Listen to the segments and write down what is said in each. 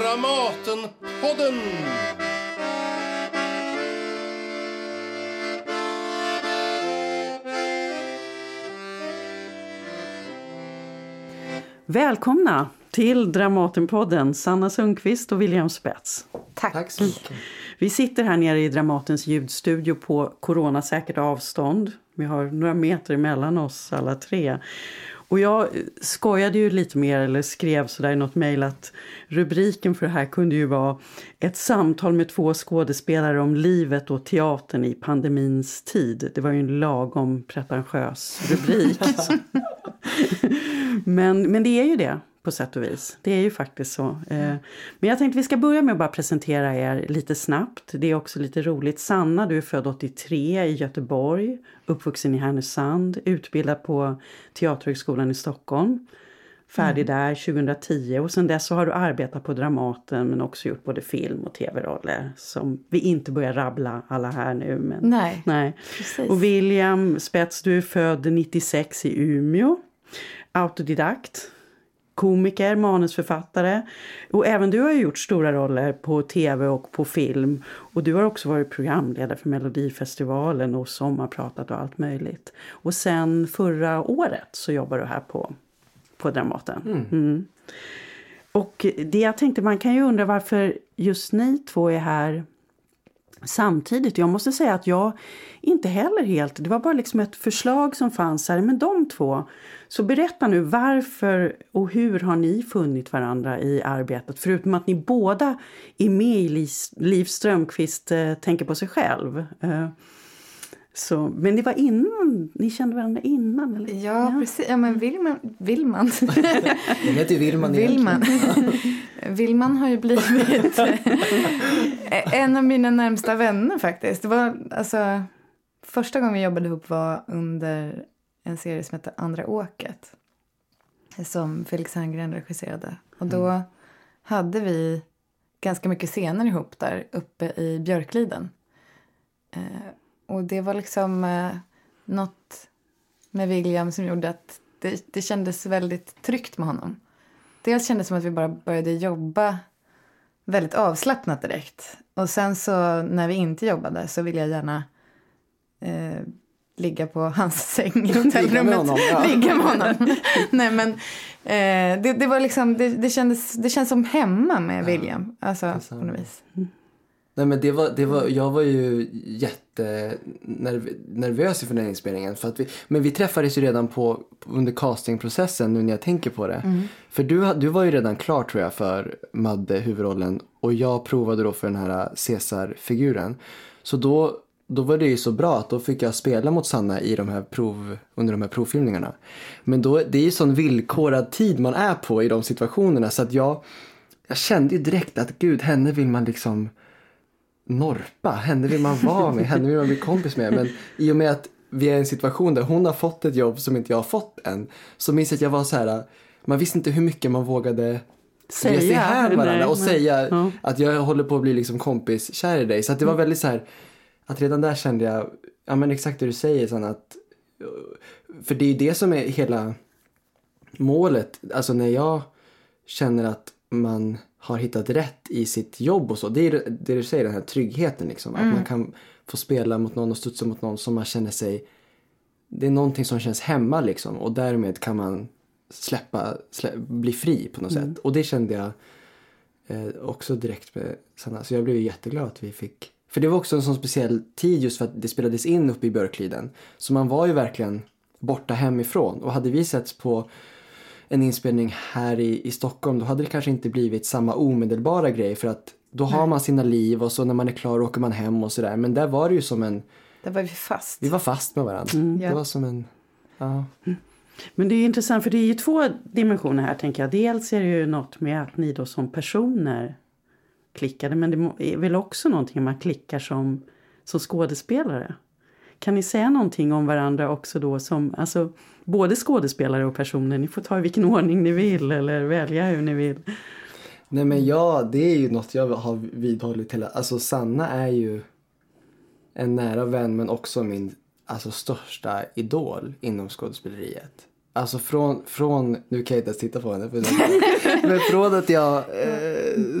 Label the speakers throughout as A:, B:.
A: Dramatenpodden!
B: Välkomna till Dramatenpodden, Sanna Sundqvist och William Spets.
C: Tack.
D: Tack så mycket.
B: Vi sitter här nere i Dramatens ljudstudio på coronasäkert avstånd. Vi har några meter emellan oss alla tre. Och jag skojade ju lite mer eller skrev sådär i något mejl att rubriken för det här kunde ju vara ett samtal med två skådespelare om livet och teatern i pandemins tid. Det var ju en lagom pretentiös rubrik. men, men det är ju det på sätt och vis. Det är ju faktiskt så. Eh, Men jag tänkte vi ska börja med att bara presentera er lite snabbt. Det är också lite roligt. Sanna, du är född 83 i Göteborg, uppvuxen i Härnösand, utbildad på Teaterhögskolan i Stockholm. Färdig där 2010 och sen dess så har du arbetat på Dramaten men också gjort både film och tv-roller som vi inte börjar rabbla alla här nu. Men,
C: Nej,
B: nej.
C: precis.
B: Och William Spets, du är född 96 i Umeå. Autodidakt. Komiker, manusförfattare. Och även du har gjort stora roller på tv och på film. Och du har också varit programledare för Melodifestivalen och sommarpratat och allt möjligt. Och sen förra året så jobbar du här på, på Dramaten. Mm. Och det jag tänkte, man kan ju undra varför just ni två är här samtidigt. Jag måste säga att jag inte heller helt, det var bara liksom ett förslag som fanns här, men de två. Så berätta nu varför och hur har ni funnit varandra i arbetet? Förutom att ni båda är med i Liv, Strömqvist eh, tänker på sig själv. Eh, Eh, så, men det var innan, ni kände varandra innan? Eller?
C: Ja, precis. Ja, men Willman... Willman.
D: Jag heter ju Willman. egentligen.
C: Willman har ju blivit en av mina närmsta vänner faktiskt. Det var alltså... Första gången vi jobbade ihop var under en serie som hette Andra åket. Som Felix Herngren regisserade. Och då hade vi ganska mycket scener ihop där uppe i Björkliden. Och det var liksom eh, något med William som gjorde att det, det kändes väldigt tryggt med honom. Dels kändes det som att vi bara började jobba väldigt avslappnat direkt. Och sen så när vi inte jobbade så ville jag gärna eh, ligga på hans säng i hotellrummet.
D: honom, ja.
C: Ligga med honom. Nej men eh, det, det var liksom, det, det, kändes, det känns som hemma med William. Alltså på något vis.
D: Nej men det var, det var, jag var ju jättenervös inför den här inspelningen. För att vi, men vi träffades ju redan på, under castingprocessen nu när jag tänker på det. För du, du var ju redan klar tror jag för Madde, huvudrollen. Och jag provade då för den här Caesar-figuren. Så då, då var det ju så bra att då fick jag spela mot Sanna i de här prov, under de här provfilmningarna. Men då, det är ju sån villkorad tid man är på i de situationerna så att jag, jag kände ju direkt att gud, henne vill man liksom norpa. Henne vill man vara med, henne vill man bli kompis med. Men i och med att vi är i en situation där hon har fått ett jobb som inte jag har fått än. Så minns jag att jag var så här, man visste inte hur mycket man vågade
B: Säga,
D: sig här varandra
B: nej,
D: och
B: men-
D: säga
B: ja.
D: att jag håller på att bli liksom kompis kär i dig. Så att det var väldigt så här, att redan där kände jag, ja men exakt det du säger Sanna, att för det är ju det som är hela målet. Alltså när jag känner att man har hittat rätt i sitt jobb och så. Det är det du säger, den här tryggheten liksom. Att man kan få spela mot någon och studsa mot någon som man känner sig... Det är någonting som känns hemma liksom. Och därmed kan man släppa, slä, bli fri på något sätt. Och det kände jag eh, också direkt med Sanna. Så jag blev ju jätteglad att vi fick... För det var också en sån speciell tid just för att det spelades in uppe i Björkliden. Så man var ju verkligen borta hemifrån. Och hade vi setts på en inspelning här i, i Stockholm då hade det kanske inte blivit samma omedelbara grej för att då har man sina liv och så när man är klar åker man hem och sådär. Men där var det ju som en,
C: Där var vi fast.
D: vi var fast med varandra. Det
C: Ja.
D: var som en, ja.
B: Men det är intressant för det är ju två dimensioner här tänker jag. Dels är det ju något med att ni då som personer klickade. Men det är väl också någonting man klickar som, som skådespelare. Kan ni säga någonting om varandra också då som, alltså både skådespelare och personer? Ni får ta i vilken ordning ni vill eller välja hur ni vill.
D: Nej men ja, det är ju något jag har vidhållit hela, alltså Sanna är ju en nära vän men också min alltså, största idol inom skådespeleriet. Alltså från, från, nu kan jag inte ens titta på henne, men från att jag eh,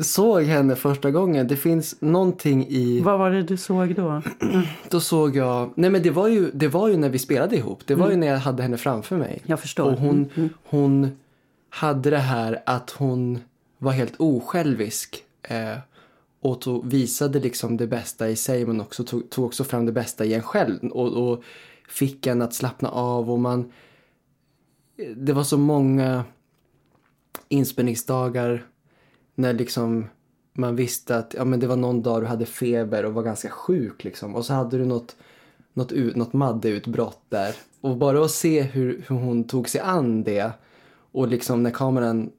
D: såg henne första gången, det finns någonting i...
B: Vad var det du såg då?
D: Då såg jag... Nej men det var ju, det var ju när vi spelade ihop. Det var ju när jag hade henne framför mig.
B: Jag förstår.
D: Och hon, hon hade det här att hon var helt osjälvisk. Eh, och tog, visade liksom det bästa i sig men också tog, tog också fram det bästa i en själv. Och, och fick en att slappna av och man... Det var så många inspelningsdagar när liksom man visste att ja, men det var någon dag du hade feber och var ganska sjuk liksom. Och så hade du något, något, ut, något maddeutbrott där. Och bara att se hur, hur hon tog sig an det och liksom när kameran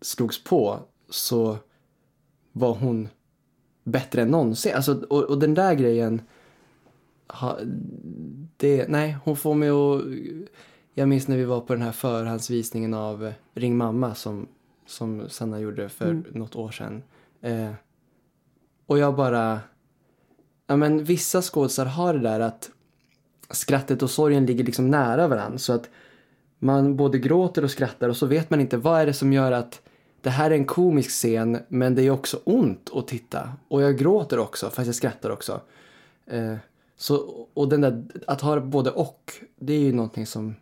D: slogs på så var hon bättre än någonsin. Alltså, och, och den där grejen, ha, det, nej, hon får mig att... Jag minns när vi var på den här förhandsvisningen av Ring mamma som, som Sanna gjorde för mm. något år sedan. Eh, och jag bara... Ja, men vissa skådisar har det där att skrattet och sorgen ligger liksom nära varandra. Så att man både gråter och skrattar och så vet man inte vad är det som gör att det här är en komisk scen men det är också ont att titta. Och jag gråter också fast jag skrattar också. Eh, så, och den där, att ha både och, det är ju någonting som,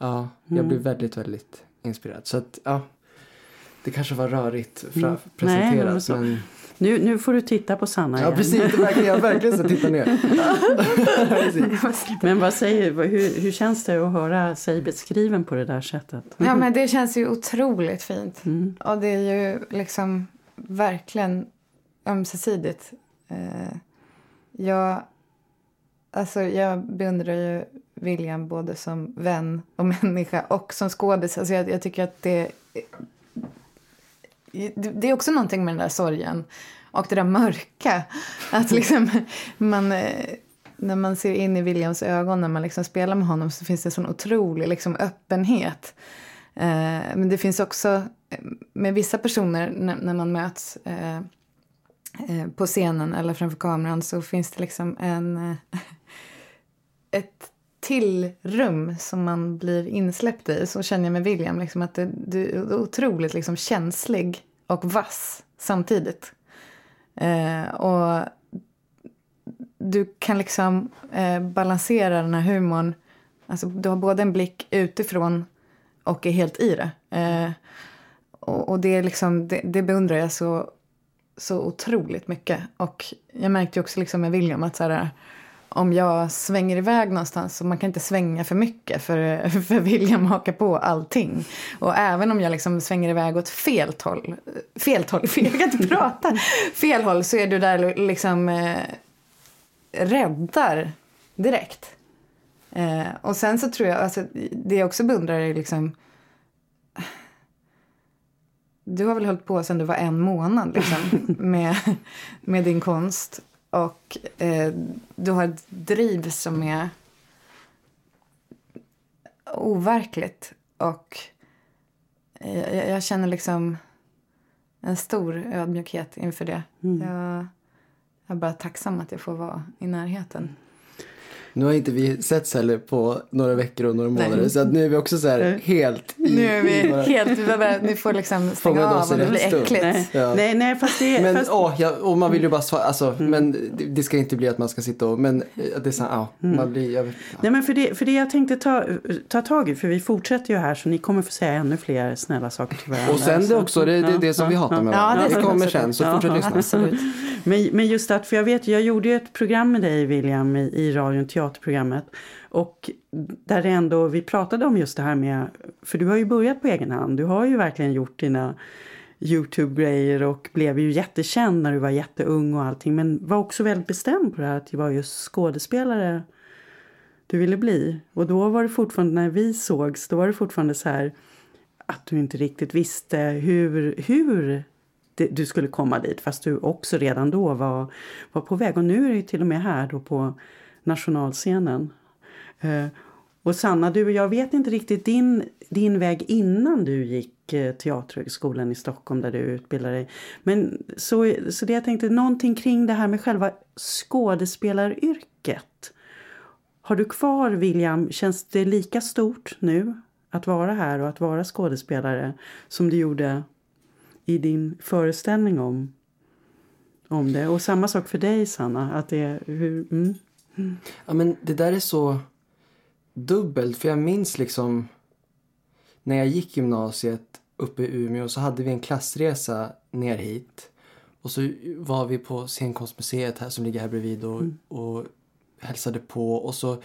D: ja, jag mm. blir väldigt, väldigt inspirerad. Så att, ja, det kanske var rörigt fra, presenterat.
B: Nej, men, nu, nu får du titta på Sanna
D: igen. Ja precis, det verkligen, jag verkligen ska titta ner.
B: men vad säger, hur, hur känns det att höra sig beskriven på det där sättet?
C: Ja men det känns ju otroligt fint. Mm. Och det är ju liksom verkligen ömsesidigt. Eh, jag, alltså jag beundrar ju William både som vän och människa och som skådis. Alltså jag, jag tycker att det det är också någonting med den där sorgen och det där mörka. Att liksom man, eh, när man ser in i Williams ögon när man liksom spelar med honom så finns det en sån otrolig liksom öppenhet. Eh, men det finns också eh, med vissa personer när, man möts på scenen eller framför kameran så finns det liksom en, ett till rum som man blir insläppt i. Så känner jag med William, liksom, att det, du är otroligt liksom, känslig och vass samtidigt. Eh, och du kan liksom eh, balansera den här humorn. Alltså, du har både en blick utifrån och är helt i det. Eh, och, och, det, är liksom, det, det beundrar jag så, så otroligt mycket. Och jag märkte också liksom med William att så här, om jag svänger iväg någonstans, och man kan inte svänga för mycket för, för William hakar på allting. Och även om jag liksom svänger iväg åt fel håll, fel håll, fel, jag kan inte prata, fel håll så är du där liksom eh, räddar direkt. Eh, och sen så tror jag, alltså, det jag också beundrar är liksom du har väl hållit på sedan du var en månad liksom, med, med din konst. Och eh, du har ett driv som är overkligt. Och eh, jag, jag, känner liksom en stor ödmjukhet inför det. Mm. Jag, jag är bara tacksam att jag får vara i närheten.
D: Nu har inte vi setts heller på några veckor och några månader Nej. så att nu är vi också så här helt
C: i, Nu är vi bara... helt, vi, bara, vi får liksom stänga av och det blir äckligt.
B: Nej. Ja. Nej, nej, fast det
D: Men
B: fast...
D: åh, ja, och man vill ju bara svara, alltså, mm. men det, det, ska inte bli att man ska sitta och, men eh, det är så ja, mm. man blir, jag, ja.
B: Nej men för det, för det jag tänkte ta, ta tag i, för vi fortsätter ju här så ni kommer få säga ännu fler snälla saker till varandra.
D: Och sen det också, det, det, det som vi hatar med varandra. Ja, det, det kommer sen, så fortsätt lyssna.
C: Absolut.
B: Men, men just att, för jag vet, jag gjorde ju ett program med dig William i, i radion, teaterprogrammet. Och där det ändå, vi pratade om just det här med, för du har ju börjat på egen hand. Du har ju verkligen gjort dina Youtube-grejer och blev ju jättekänd när du var jätteung och allting. Men var också väldigt bestämd på det här att det var just skådespelare du ville bli. Och då var det fortfarande, när vi sågs, då var det fortfarande så här att du inte riktigt visste hur, hur det, du skulle komma dit. Fast du också redan då var, var på väg. Och nu är du till och med här då på nationalscenen. Eh, och Sanna, du, jag vet inte riktigt din, din väg innan du gick eh, Teaterhögskolan i Stockholm där du utbildade dig. Men så, så det jag tänkte, någonting kring det här med själva skådespelaryrket. Har du kvar William, känns det lika stort nu att vara här och att vara skådespelare som du gjorde i din föreställning om, om det. Och samma sak för dig Sanna. Att det hur, mm.
D: Ja, men det där är så dubbelt. För jag minns liksom när jag gick gymnasiet uppe i Umeå så hade vi en klassresa ner hit. Och så var vi på scenkonstmuseet här som ligger här bredvid och, mm. och hälsade på. Och så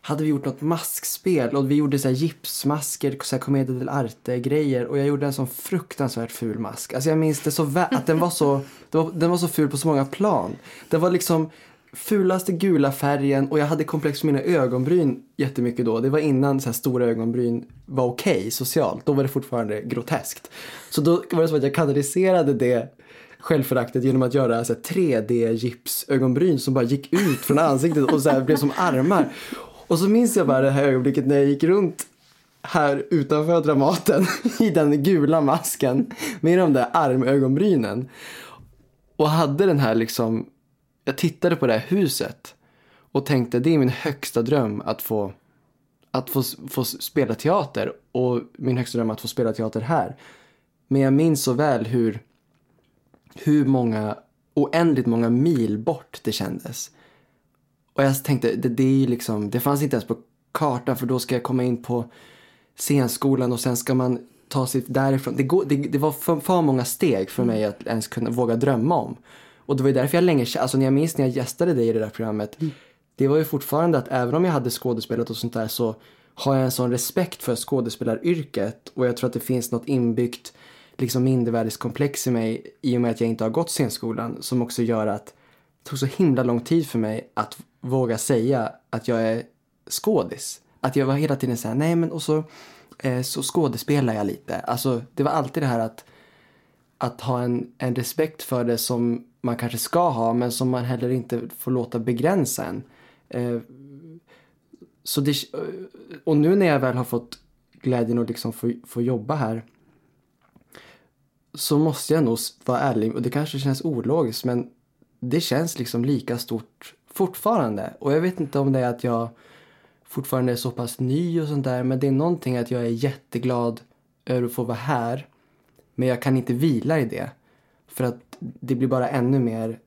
D: hade vi gjort något maskspel och vi gjorde så här gipsmasker, så här Commedia dell'arte-grejer och jag gjorde en sån fruktansvärt ful mask. Alltså jag minns det så väl, att den var så, var, den var så ful på så många plan. Den var liksom fulaste gula färgen och jag hade komplex för mina ögonbryn jättemycket då. Det var innan så här stora ögonbryn var okej okay, socialt. Då var det fortfarande groteskt. Så då var det så att jag kanaliserade det självföraktet genom att göra 3D-gipsögonbryn som bara gick ut från ansiktet och så här blev som armar. Och så minns jag bara det här ögonblicket när jag gick runt här utanför Dramaten i den gula masken med de där armögonbrynen. Och hade den här liksom, jag tittade på det här huset och tänkte det är min högsta dröm att få, att få, få spela teater och min högsta dröm att få spela teater här. Men jag minns så väl hur, hur många, oändligt många mil bort det kändes. Och jag tänkte, det, det, är liksom, det fanns inte ens på kartan för då ska jag komma in på scenskolan och sen ska man ta sig därifrån. Det, går, det, det var för, för, många steg för mig att ens kunna våga drömma om. Och det var därför jag länge, alltså när jag minns när jag gästade dig i det där programmet. Mm. Det var ju fortfarande att även om jag hade skådespelat och sånt där så har jag en sån respekt för skådespelaryrket och jag tror att det finns något inbyggt liksom mindervärdeskomplex i mig i och med att jag inte har gått scenskolan som också gör att det tog så himla lång tid för mig att våga säga att jag är skådis. Att jag var hela tiden såhär, nej men och så, eh, så skådespelar jag lite. Alltså det var alltid det här att, att ha en, en respekt för det som man kanske ska ha men som man heller inte får låta begränsa en. Eh, så det, och nu när jag väl har fått glädjen att liksom få, få jobba här så måste jag nog vara ärlig och det kanske känns ologiskt men det känns liksom lika stort fortfarande. Och jag vet inte om det är att jag fortfarande är så pass ny och sånt där. Men det är någonting att jag är jätteglad över att få vara här. Men jag kan inte vila i det. För att det blir bara ännu mer.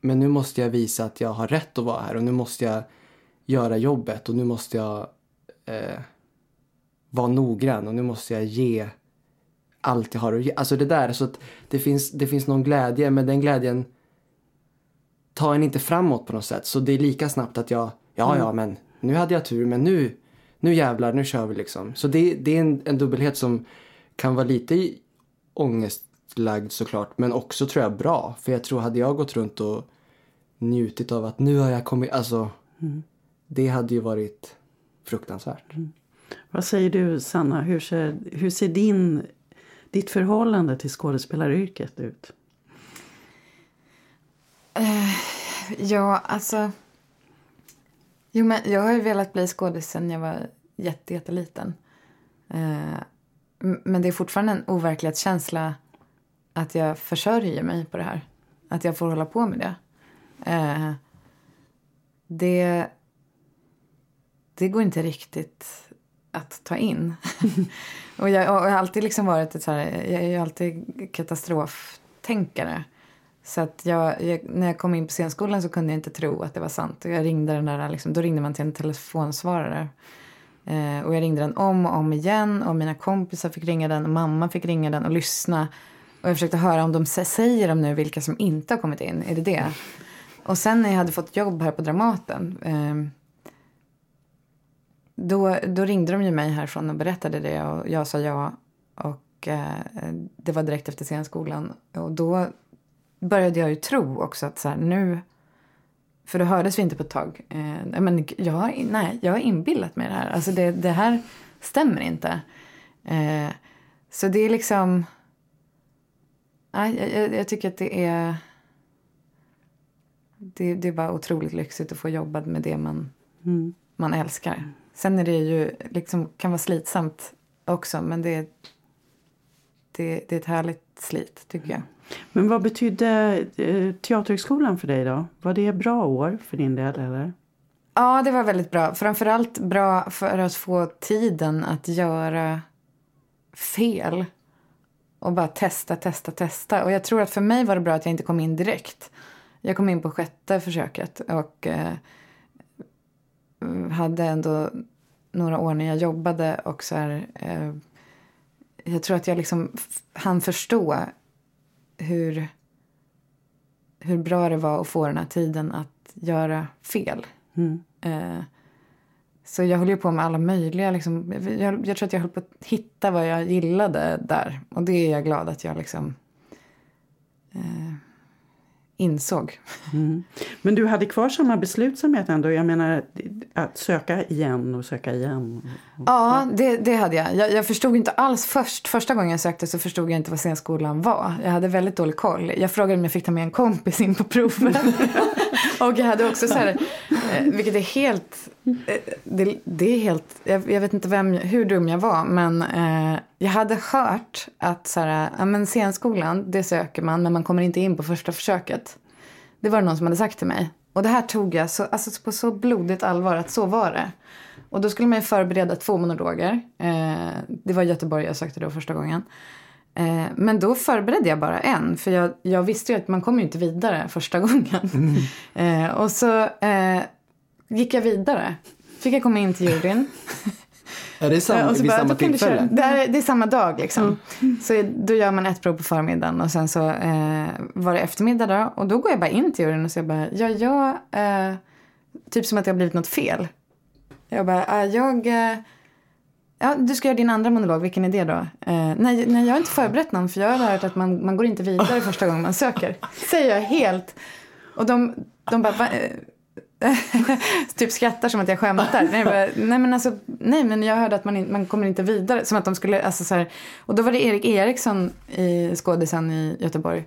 D: Men nu måste jag visa att jag har rätt att vara här och nu måste jag göra jobbet och nu måste jag eh, vara noggrann och nu måste jag ge allt jag har att ge. Alltså det där, så att det finns, det finns någon glädje men den glädjen tar en inte framåt på något sätt. Så det är lika snabbt att jag, ja ja mm. men nu hade jag tur men nu, nu jävlar, nu kör vi liksom. Så det, det är en, en dubbelhet som kan vara lite ångestlagd såklart men också tror jag bra. För jag tror hade jag gått runt och njutit av att nu har jag kommit, alltså mm. det hade ju varit fruktansvärt. Mm.
B: Vad säger du Sanna, hur ser, hur ser din, ditt förhållande till skådespelaryrket ut?
C: Uh, ja, alltså... Jo, men jag har ju velat bli skådis sen jag var jätte, jätteliten. Uh, men det är fortfarande en overklighetskänsla att jag försörjer mig på det här. Att jag får hålla på med det. Eh, det, det går inte riktigt att ta in. och jag, och jag, har alltid liksom varit ett så här, jag är ju alltid katastroftänkare. Så att jag, jag, när jag kom in på scenskolan så kunde jag inte tro att det var sant. Och jag ringde den där, liksom, då ringde man till en telefonsvarare. Eh, och jag ringde den om och om igen och mina kompisar fick ringa den och mamma fick ringa den och lyssna. Och jag försökte höra om de säger de nu vilka som inte har kommit in. Är det det? Och sen när jag hade fått jobb här på Dramaten. Eh, då, då ringde de ju mig härifrån och berättade det och jag sa ja. Och eh, det var direkt efter scenskolan. Och då började jag ju tro också att så här, nu... För då hördes vi inte på ett tag. Eh, men jag, nej, jag har inbillat mig det här. Alltså det, det här stämmer inte. Eh, så det är liksom... Nej, jag, jag tycker att det är... Det, det, är bara otroligt lyxigt att få jobba med det man, mm. man älskar. Sen är det ju liksom, kan vara slitsamt också men det, det, det är ett härligt slit tycker jag.
B: Men vad betydde eh, Teaterhögskolan för dig då? Var det bra år för din del eller?
C: Ja, det var väldigt bra. Framförallt bra för att få tiden att göra fel. Och bara testa, testa, testa. Och jag tror att för mig var det bra att jag inte kom in direkt. Jag kom in på sjätte försöket och eh, hade ändå några år när jag jobbade och så här, eh, jag tror att jag liksom hann förstå hur, hur bra det var att få den här tiden att göra fel.
B: Mm.
C: Eh, så jag höll ju på med alla möjliga. Liksom, jag, jag tror att jag höll på att hitta vad jag gillade där. Och det är jag glad att jag liksom eh, insåg.
B: Mm. Men du hade kvar samma beslutsamhet ändå? Jag menar att söka igen och söka igen.
C: Ja, det, det hade jag. jag. Jag förstod inte alls först. Första gången jag sökte så förstod jag inte vad scenskolan var. Jag hade väldigt dålig koll. Jag frågade om jag fick ta med en kompis in på proven. och jag hade också så här, vilket är helt, eh, det, det är helt, jag, jag vet inte vem, hur dum jag var, men eh, jag hade hört att så här, ja men scenskolan, det söker man, men man kommer inte in på första försöket. Det var det någon som hade sagt till mig. Och det här tog jag så, alltså på så blodigt allvar att så var det. Och då skulle man ju förbereda två monologer. Eh, det var Göteborg jag sökte då första gången. Eh, men då förberedde jag bara en. För jag, jag visste ju att man kommer ju inte vidare första gången. Eh, och så eh, gick jag vidare. Fick jag komma in till juryn.
D: Är det samma,
C: och så bara,
D: samma tillfälle?
C: Det, är, det är samma dag liksom. Så då gör man ett prov på förmiddagen och sen så eh, var det eftermiddag då. Och då går jag bara in till juryn och säger bara, ja, jag, eh, typ som att det har blivit något fel. Jag bara, ah, jag, eh, ja du ska göra din andra monolog, vilken är det då? Eh, nej, nej, jag har inte förberett någon för jag har hört att man, man går inte vidare första gången man söker. Säger jag helt. Och de, de bara, typ skrattar som att jag skämtar. Nej, bara, nej men alltså, nej men jag hörde att man, in, man kommer inte vidare. Som att de skulle, alltså så här, och då var det Erik Eriksson i skådisen i Göteborg.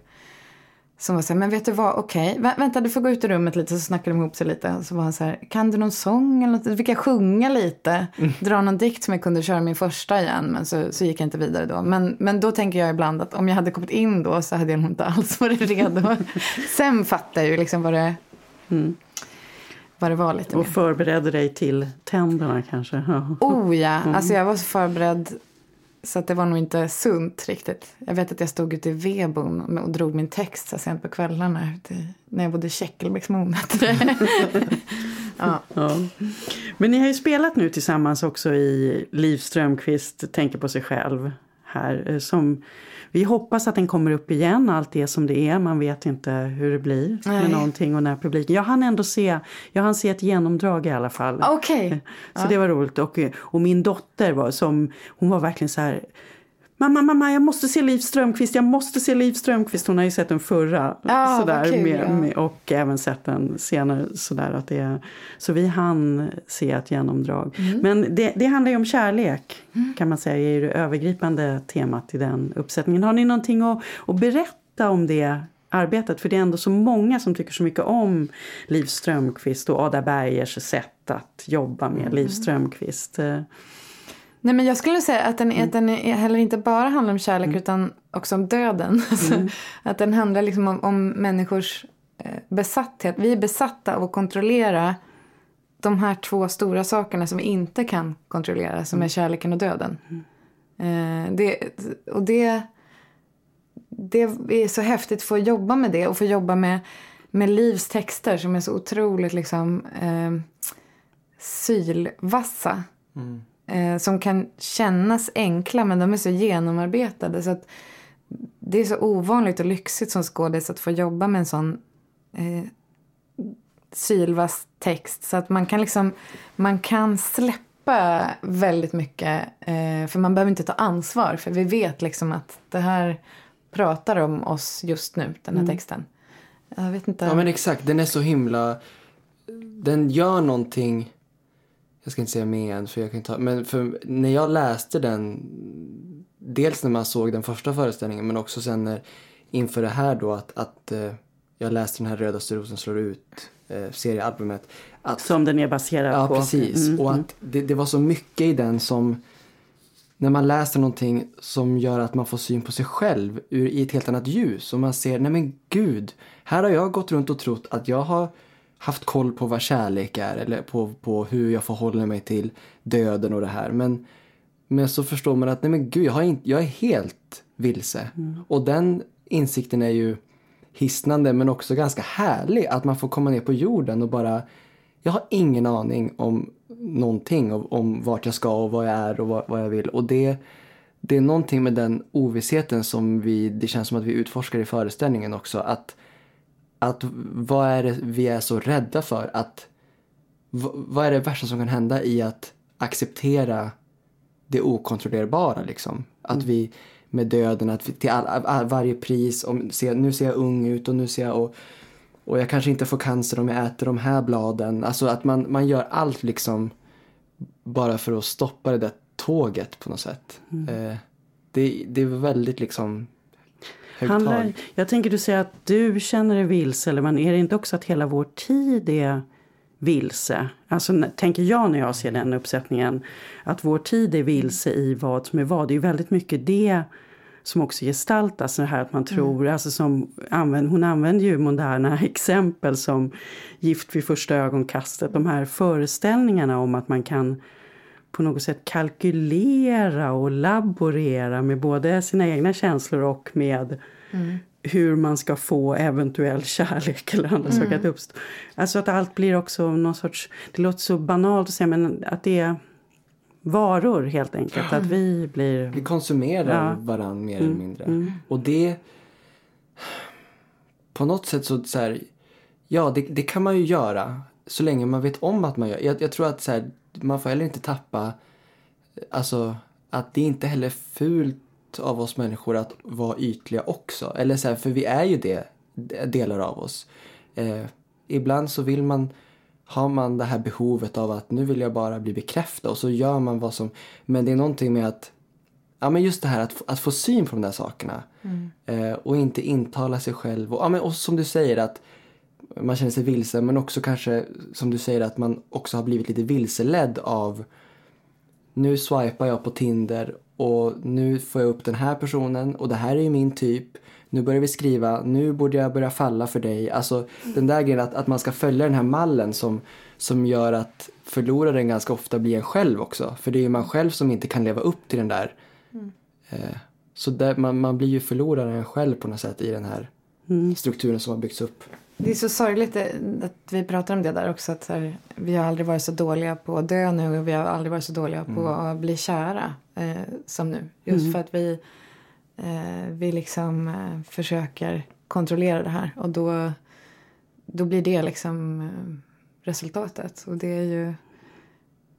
C: Som var så här, men vet du vad, okej, vä- vänta du får gå ut i rummet lite så snackar de ihop sig lite. Så var han så här, kan du någon sång eller något? Fick jag sjunga lite, dra någon dikt som jag kunde köra min första igen. Men så, så gick jag inte vidare då. Men, men då tänker jag ibland att om jag hade kommit in då så hade jag nog inte alls varit redo. Sen fattar jag ju liksom vad det, vad det var lite.
B: Och förberedde dig till tänderna kanske?
C: Oh ja, alltså jag var så förberedd så att det var nog inte sunt riktigt. Jag vet att jag stod ute i vedbon och drog min text så sent på kvällarna i, när jag bodde i Käckelbäcksmonet. ja.
B: Ja. Men ni har ju spelat nu tillsammans också i Liv Strömquist tänker på sig själv här. eh, Som, vi hoppas att den kommer upp igen, allt det som det är. Man vet inte hur det blir
C: Nej.
B: med någonting och när publiken... Jag hann ändå se, jag hann se ett genomdrag i alla fall.
C: Okej.
B: Så det var roligt. Och, och min dotter var som, hon var verkligen så här Mamma, mamma, jag måste se Liv Strömquist, jag måste se Liv Strömquist. Hon har ju sett den förra.
C: Ja,
B: sådär,
C: kul,
B: med,
C: ja.
B: med, och även sett den senare. Sådär, att det, så vi hann se ett genomdrag.
C: Mm.
B: Men det, det handlar ju om kärlek, kan man säga, är det övergripande temat i den uppsättningen. Har ni någonting att, att berätta om det arbetet? För det är ändå så många som tycker så mycket om Liv Strömquist och Ada Bergers sätt att jobba med
C: Mm.
B: Liv Strömquist.
C: Nej men jag skulle säga att den, att den är heller inte bara handlar om kärlek utan också om döden. Alltså, att den handlar liksom om, om människors eh, besatthet. Vi är besatta av att kontrollera de här två stora sakerna som vi inte kan kontrollera. Som är kärleken och döden. Eh, det, och det, det är så häftigt att få jobba med det och få jobba med, med Livs texter som är så otroligt liksom eh, sylvassa. Eh, som kan kännas enkla men de är så genomarbetade. Så att det är så ovanligt och lyxigt som skådis att få jobba med en sån eh, sylvass text. Så att man kan liksom, man kan släppa väldigt mycket. Eh, för man behöver inte ta ansvar. För vi vet liksom att det här pratar om oss just nu, den här texten. Jag vet inte.
D: Ja men exakt, den är så himla... Den gör någonting... Jag ska inte säga mer än för jag kan ta... Men för när jag läste den, dels när man såg den första föreställningen men också sen när, inför det här då att, att eh, jag läste den här Rödaste rosen slår ut eh, seriealbumet. Att,
B: som den är baserad
D: ja
B: på.
D: precis,
B: Mm,
D: och
B: mm.
D: att det, det var så mycket i den som när man läser någonting som gör att man får syn på sig själv ur, i ett helt annat ljus och man ser, nej men gud, här har jag gått runt och trott att jag har haft koll på vad kärlek är eller på, på hur jag förhåller mig till döden och det här. Men, men så förstår man att nej men gud, jag, har inte, jag är helt vilse. Och den insikten är ju hisnande men också ganska härlig. Att man får komma ner på jorden och bara, jag har ingen aning om någonting, om, om vart jag ska och vad jag är och vad, vad jag vill. Och det, det är någonting med den ovissheten som vi, det känns som att vi utforskar i föreställningen också. Att, att vad är det vi är så rädda för? Att, vad är det värsta som kan hända i att acceptera det okontrollerbara liksom? Att vi med döden, att vi, till all, all, varje pris, om, se, nu ser jag ung ut och nu ser jag och, och jag kanske inte får cancer om jag äter de här bladen. Alltså att man, man gör allt liksom bara för att stoppa det där tåget på något sätt. Eh, det, det är väldigt liksom
B: Handlar, jag tänker du säger att du känner dig vilse, eller men är det inte också att hela vår tid är vilse? Alltså tänker jag när jag ser den uppsättningen, att vår tid är vilse i vad som är vad. Det är ju väldigt mycket det som också gestaltas, det här att man tror, alltså som använd, hon använder ju moderna exempel som gift vid första ögonkastet, de här föreställningarna om att man kan på något sätt kalkylera och laborera med både sina egna känslor och med hur man ska få eventuell kärlek eller andra saker att uppstå. Alltså att allt blir också någon sorts, det låter så banalt att säga men att det är varor helt enkelt. Att vi blir...
D: Vi konsumerar
B: Ja. Mm.
D: varann mer eller mindre. Och det... På något sätt så, så här, Ja, det, det kan man ju göra. Så länge man vet om att man gör. Jag, jag tror att så här, man får heller inte tappa... Alltså, att det inte heller är fult av oss människor att vara ytliga också. Eller så här, för vi är ju det, delar av oss. Eh, ibland så vill man har man det här behovet av att nu vill jag bara bli bekräftad och så gör man vad som... Men det är någonting med att... Ja men just det här att, få- att få syn på de där sakerna. Eh, och inte intala sig själv. Och, ja, men, och som du säger att man känner sig vilse men också kanske som du säger att man också har blivit lite vilseledd av nu swipar jag på Tinder och nu får jag upp den här personen och det här är ju min typ. Nu börjar vi skriva, nu borde jag börja falla för dig. Alltså den där grejen att, att man ska följa den här mallen som, som gör att förloraren ganska ofta blir en själv också. För det är ju man själv som inte kan leva upp till den där. Eh, så där, man, man blir ju förloraren själv på något sätt i den här strukturen som har byggts upp.
C: Det är så sorgligt att vi pratar om det där också. Att här, vi har aldrig varit så dåliga på att dö nu och vi har aldrig varit så dåliga på att bli kära eh, som nu. Just för att vi, eh, vi liksom eh, försöker kontrollera det här och då, då blir det liksom eh, resultatet. Och det är ju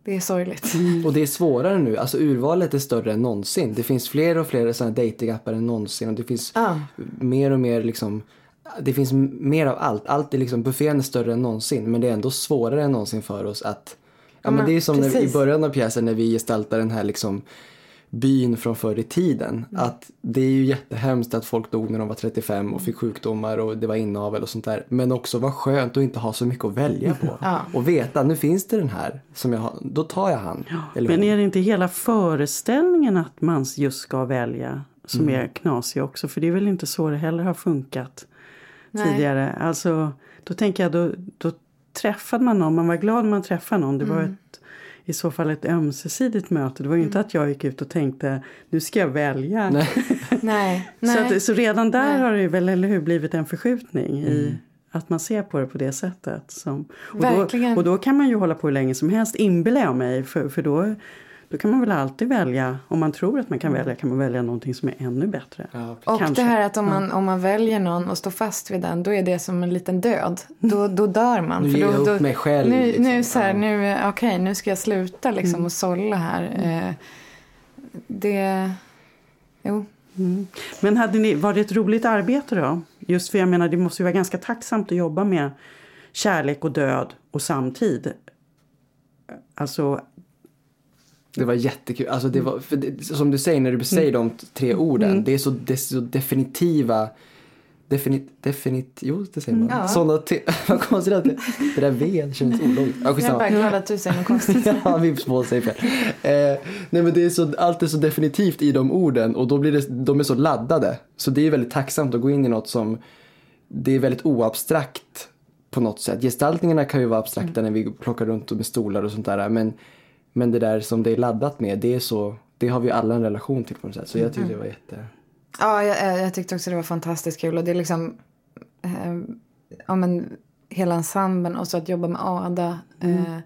C: det är sorgligt.
D: Och det är svårare nu. Alltså urvalet är större än någonsin. Det finns fler och fler sådana datingappar än någonsin. Och det finns
C: Ja.
D: mer och mer liksom. Det finns mer av allt. Allt är liksom, buffén är större än någonsin. Men det är ändå svårare än någonsin för oss att. Ja, men det är som när, i början av pjäsen när vi gestaltar den här liksom byn från förr i tiden.
C: Mm.
D: Att det är ju jättehemskt att folk dog när de var 35 och fick sjukdomar och det var inavel och sånt där. Men också vad skönt att inte ha så mycket att välja på.
C: Ja.
D: Och veta, nu finns det den här som jag har, då tar jag han. Eller
B: Men är det inte hela föreställningen att man just ska välja som
D: Mm.
B: är knasig också? För det är väl inte så det heller har funkat
C: Nej.
B: tidigare. Alltså, då tänker jag, då, då träffade man någon, man var glad man träffade någon. Det var
C: Mm.
B: ett, i så fall ett ömsesidigt möte. Det var ju inte att jag gick ut och tänkte, nu ska jag välja.
D: Nej.
C: Nej,
B: Så, att, så redan där
C: Nej.
B: har det väl, eller hur, blivit en förskjutning
D: Mm.
B: i att man ser på det på det sättet. Som, och,
C: Verkligen.
B: Då, och då kan man ju hålla på hur länge som helst, inbillar jag mig. För, för då, då kan man väl alltid välja, om man tror att man kan välja, kan man välja någonting som är ännu bättre.
D: Ja,
C: Och
B: Kanske.
C: det här att om man, om man väljer någon och står fast vid den, då är det som en liten död. Då, då dör man.
D: Nu ger jag upp
C: då,
D: mig själv,
C: Nu,
D: liksom.
C: nu, så här, nu, okej, nu ska jag sluta liksom och sålla här. Eh, det, jo.
B: Men hade ni, var det ett roligt arbete då? Just för jag menar, det måste ju vara ganska tacksamt att jobba med kärlek och död och samtid. Alltså,
D: Det var jättekul. Alltså det var, det, som du säger när du säger de t- tre orden. Det är så, det är så definitiva. Definit, definit, jo det säger man.
C: Ja.
D: Sådana te- vad konstigt att det, det där V känns ologiskt. Ja,
C: Jag är bara glad att du säger något konstigt.
D: ja, Vips på säger fel. Eh, nej men det är så, allt är så definitivt i de orden och då blir det, de är så laddade. Så det är väldigt tacksamt att gå in i något som, det är väldigt oabstrakt på något sätt. Gestaltningarna kan ju vara abstrakta när vi plockar runt med stolar och sånt där. Men, men det där som det är laddat med, det är så, det har vi alla en relation till på något sätt. Så jag tyckte det var jätte...
C: Ja, jag, jag tyckte också det var fantastiskt kul. Och det är liksom... Eh, ja, men, hela ensemblen och så att jobba med Ada. Eh,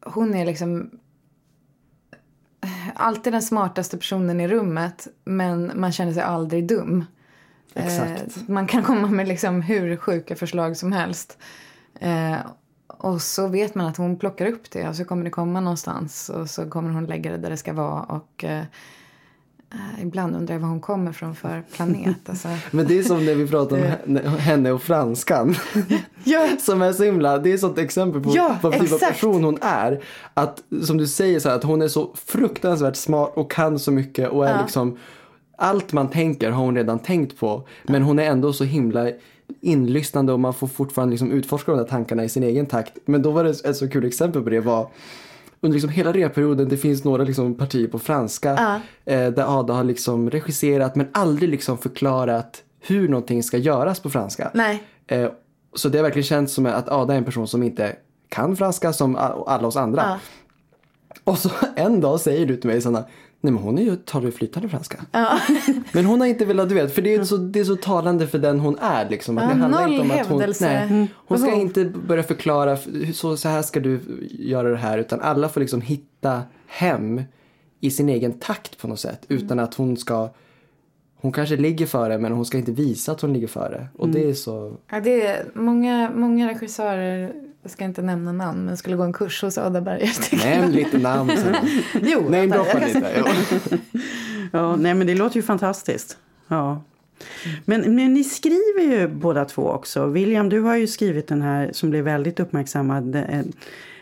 C: hon är liksom alltid den smartaste personen i rummet men man känner sig aldrig dum.
D: Exakt.
C: Eh, man kan komma med liksom hur sjuka förslag som helst. Eh, och så vet man att hon plockar upp det och så kommer det komma någonstans och så kommer hon lägga det där det ska vara. Och eh, eh ibland undrar jag var hon kommer från för planet. Alltså.
D: Men det är som när vi pratar om henne- och franskan.
C: ja,
D: Som är så himla, det är ett sånt exempel på
C: Ja,
D: vad typ av person hon är. Att som du säger så här, att hon är så fruktansvärt smart och kan så mycket och är
C: Ja.
D: liksom allt man tänker har hon redan tänkt på. Men hon är ändå så himla inlyssnande och man får fortfarande liksom utforska de där tankarna i sin egen takt. Men då var det ett så kul exempel på det var under liksom hela reperioden, det finns några liksom partier på franska
C: Ja.
D: eh, där Ada har liksom regisserat men aldrig liksom förklarat hur någonting ska göras på franska. Eh, så det har verkligen känts som att Ada är en person som inte kan franska som alla oss andra.
C: Ja.
D: Och så en dag säger du till mig Sanna, nej men hon är ju, talar ju flytande franska.
C: Ja.
D: Men hon har inte velat, du vet, för det är så, det är så talande för den hon är. Liksom. Att
C: Ja,
D: det handlar inte om att hon, nej, hon ska inte börja förklara, så, så här ska du göra det här. Utan alla får liksom hitta hem i sin egen takt på något sätt. Utan att hon ska, hon kanske ligger före men hon ska inte visa att hon ligger före. Och det är så,
C: Ja, det är många, många regissörer, jag ska inte nämna namn, men skulle gå en kurs hos Ada Berger.
D: nämn lite namn.
C: Jo,
D: Nej, droppa lite.
B: Ja, nej men det låter ju fantastiskt. Ja. Men, men ni skriver ju båda två också. William, du har ju skrivit den här som blev väldigt uppmärksammad. En,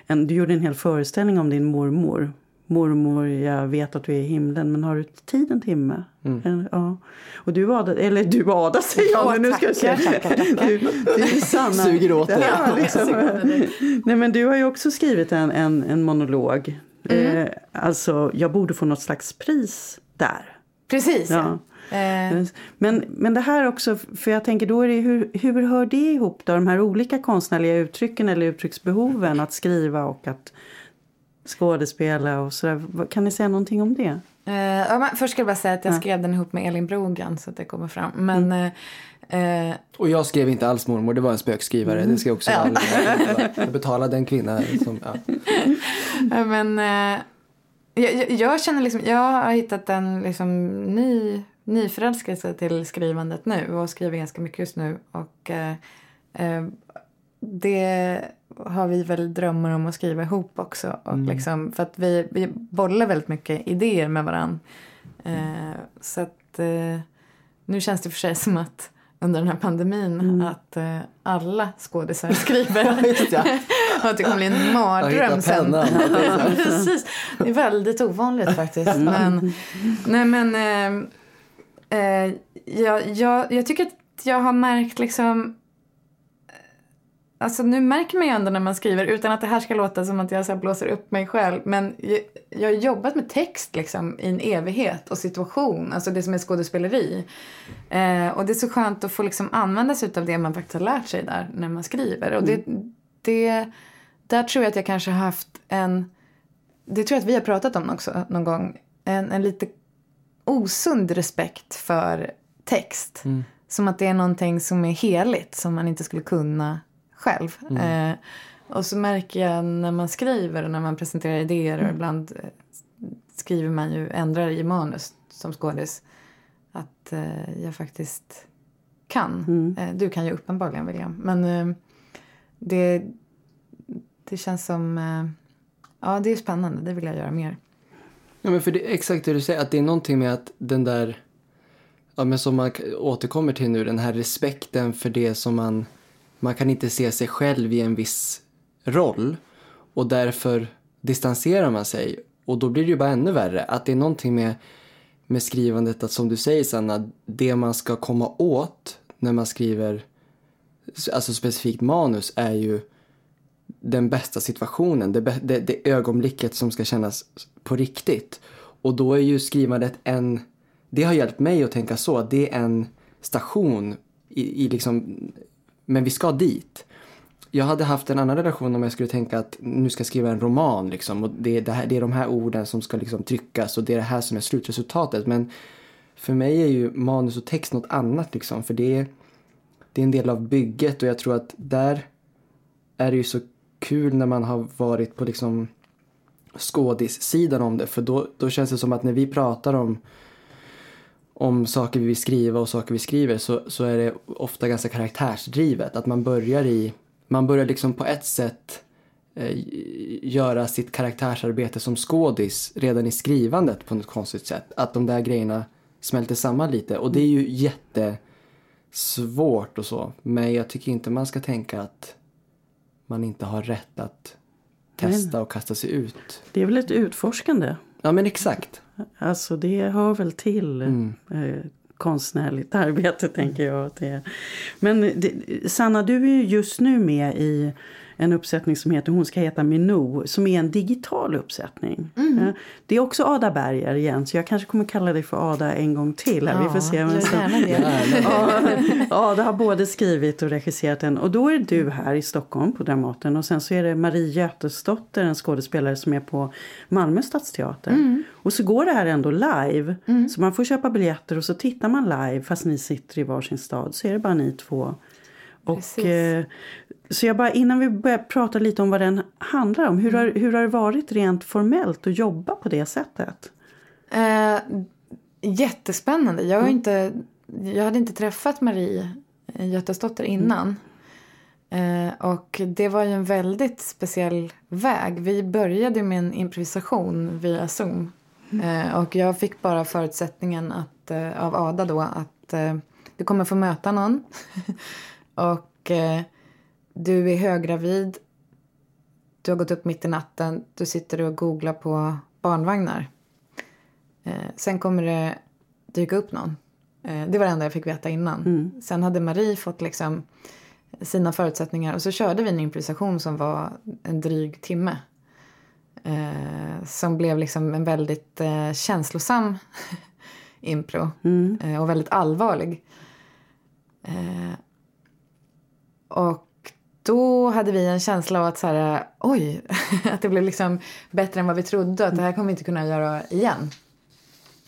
B: en, du gjorde en hel föreställning om din mormor. Mormor, jag vet att du är i himlen, men har du tid en timme? En- Ja. Och du Ada, eller du Ada säger jag,
C: Ja,
B: men nu ska jag säga. Du, du är Sanna.
D: Suger åt dig.
B: Ja, liksom. Nej men du har ju också skrivit en, en, en monolog. Eh, alltså, jag borde få något slags pris där.
C: Precis, ja.
B: Ja.
C: Eh,
B: Men, men det här också, för jag tänker då är det hur, hur hör det ihop då? De här olika konstnärliga uttrycken eller uttrycksbehoven att skriva och att skådespela och sådär. Kan ni säga någonting om det?
C: eh, ja, men först ska jag bara säga att jag
B: Ja.
C: skrev den ihop med Elin Brogran så att det kommer fram. Men eh, eh,
D: Och jag skrev inte alls mormor, det var en spökskrivare. Det ska jag också
C: Ja.
D: Jag betalade en kvinna som, ja.
C: Ja, men eh, jag, jag, känner liksom, jag har hittat en liksom ny, ny förälskelse till skrivandet nu och skriver ganska mycket just nu. Och eh, eh, det har vi väl drömmar om att skriva ihop också. Och liksom, för att vi, vi bollar väldigt mycket idéer med varandra. Eh, så att eh, nu känns det för sig som att under den här pandemin att eh, alla skådisar skriver.
D: Ja.
C: Och att det kommer bli en mardröm sen. precis. Det är väldigt ovanligt faktiskt. Men, nej men, eh, eh, jag, jag, jag tycker att jag har märkt liksom Alltså nu märker man ju ändå när man skriver, utan att det här ska låta som att jag så blåser upp mig själv. Men jag, jag har jobbat med text liksom i en evighet och situation, alltså det som är skådespeleri. Eh, och det är så skönt att få liksom använda sig av det man faktiskt har lärt sig där när man skriver. Och det, det, där tror jag att jag kanske har haft en, det tror jag att vi har pratat om också någon gång, en, en lite osund respekt för text. Som att det är någonting som är heligt som man inte skulle kunna själv. Eh, och så märker jag när man skriver och när man presenterar idéer och ibland eh, skriver man ju, ändrar i manus som skådis. Att eh, jag faktiskt kan. Eh, du kan ju uppenbarligen William. Men eh, det, det känns som, eh, ja det är spännande, det vill jag göra mer.
D: Ja men för det är exakt det du säger, att det är någonting med att den där, ja men som man återkommer till nu, den här respekten för det som man, man kan inte se sig själv i en viss roll och därför distanserar man sig och då blir det ju bara ännu värre, att det är någonting med, med skrivandet att som du säger Sanna, det man ska komma åt när man skriver alltså specifikt manus är ju den bästa situationen, det, det, det ögonblicket som ska kännas på riktigt. Och då är ju skrivandet en, det har hjälpt mig att tänka så, att det är en station i, i liksom, men vi ska dit. Jag hade haft en annan relation om jag skulle tänka att nu ska jag skriva en roman liksom och det är, det, här, det är de här orden som ska liksom tryckas och det är det här som är slutresultatet. Men för mig är ju manus och text något annat liksom. För det är, det är en del av bygget och jag tror att där är det ju så kul när man har varit på liksom skådissidan om det. För då, då känns det som att när vi pratar om om saker vi vill skriva och saker vi skriver så, så är det ofta ganska karaktärsdrivet. Att man börjar i, man börjar liksom på ett sätt eh, göra sitt karaktärsarbete som skådis redan i skrivandet på något konstigt sätt. Att de där grejerna smälter samman lite och det är ju jättesvårt och så. Men jag tycker inte man ska tänka att man inte har rätt att testa och kasta sig ut.
B: Det är väl ett utforskande.
D: Ja men exakt.
B: Alltså det hör väl till
D: Mm.
B: eh, konstnärligt arbete tänker jag. Att det är. Men det, Sanna, du är ju just nu med i en uppsättning som heter Hon ska heta Minou som är en digital uppsättning.
C: Mm.
B: Ja, Det är också Ada Berger igen så jag kanske kommer kalla dig för Ada en gång till. Här. Vi får se. Men så. Ja, Ada har både skrivit och regisserat den. Och då är du här i Stockholm på Dramaten. Och sen så är det Marie Götesdotter, en skådespelare som är på Malmö stadsteater. Och så går det här ändå live. Så man får köpa biljetter och så tittar man live fast ni sitter i varsin stad. Så är det bara ni två. Och, eh, så jag bara, innan vi börjar prata lite om vad den handlar om. Hur har, hur har det varit rent formellt att jobba på det sättet?
C: Eh, jättespännande. Jag, har inte, jag hade inte träffat Marie Götesdotter innan. Eh, och det var ju en väldigt speciell väg. Vi började med en improvisation via Zoom. Eh, och jag fick bara förutsättningen att, eh, av Ada då att eh, du kommer få möta någon. och eh, du är höggravid. Du har gått upp mitt i natten. Du sitter och googlar på barnvagnar. Eh, sen kommer det dyka upp någon. Eh, det var det enda jag fick veta innan. Sen hade Marie fått liksom sina förutsättningar och så körde vi en improvisation som var en dryg timme. Eh, som blev liksom en väldigt eh, känslosam impro eh, och väldigt allvarlig. Och då hade vi en känsla av att så här, oj, att det blev liksom bättre än vad vi trodde. Att det här kommer vi inte kunna göra igen.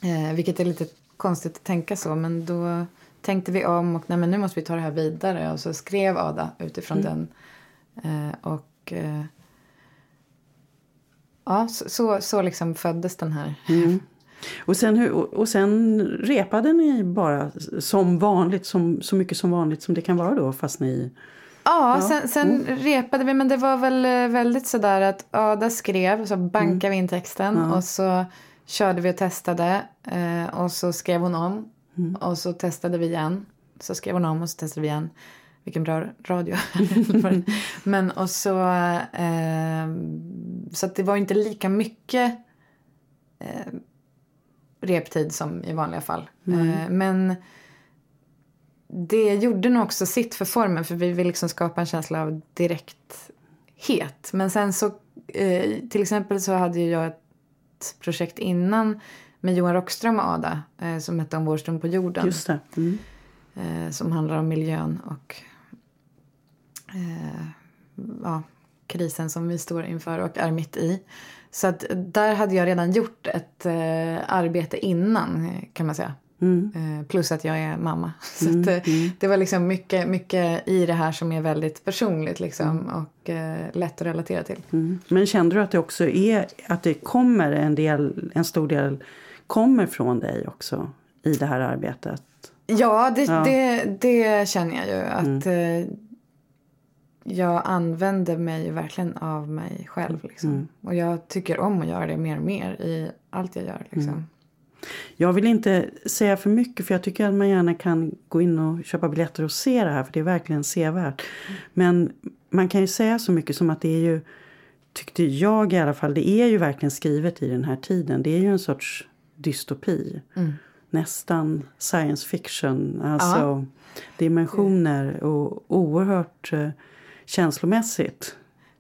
C: Eh, vilket är lite konstigt att tänka så, men då tänkte vi om och nej, men nu måste vi ta det här vidare. Och så skrev Ada utifrån den. Eh, och eh, ja, så, så, så liksom föddes den här.
B: Och sen, och sen repade ni bara som vanligt, som, så mycket som vanligt som det kan vara då fast ni...
C: Ja, sen, sen repade vi, men det var väl eh, väldigt sådär att Ada skrev, så bankade vi in texten och så körde vi och testade eh, och så skrev hon om och så testade vi igen. Så skrev hon om och så testade vi igen. Vilken bra radio. men och så, eh, så det var inte lika mycket eh, reptid som i vanliga fall. Eh, men det gjorde nog också sitt för formen för vi vill liksom skapa en känsla av direkthet. Men sen så, eh, till exempel så hade jag ett projekt innan med Johan Rockström och Ada eh, som hette Om vår stund på jorden.
B: Just det. Mm.
C: Eh, som handlar om miljön och ja, krisen som vi står inför och är mitt i. Så att där hade jag redan gjort ett arbete innan kan man säga. Eh, plus att jag är mamma. Så att, eh, det var liksom mycket, mycket i det här som är väldigt personligt liksom, och eh, lätt att relatera till.
B: Mm. Men kände du att det också är att det kommer en del, en stor del kommer från dig också i det här arbetet?
C: Ja, det,
B: Ja.
C: Det, det känner jag ju. Att eh, jag använder mig verkligen av mig själv. Liksom. Och jag tycker om att göra det mer och mer i allt jag gör. Liksom.
B: Jag vill inte säga för mycket för jag tycker att man gärna kan gå in och köpa biljetter och se det här för det är verkligen sevärt. Men man kan ju säga så mycket som att det är ju, tyckte jag i alla fall, det är ju verkligen skrivet i den här tiden. Det är ju en sorts dystopi. Nästan science fiction. Alltså dimensioner och oerhört eh, känslomässigt.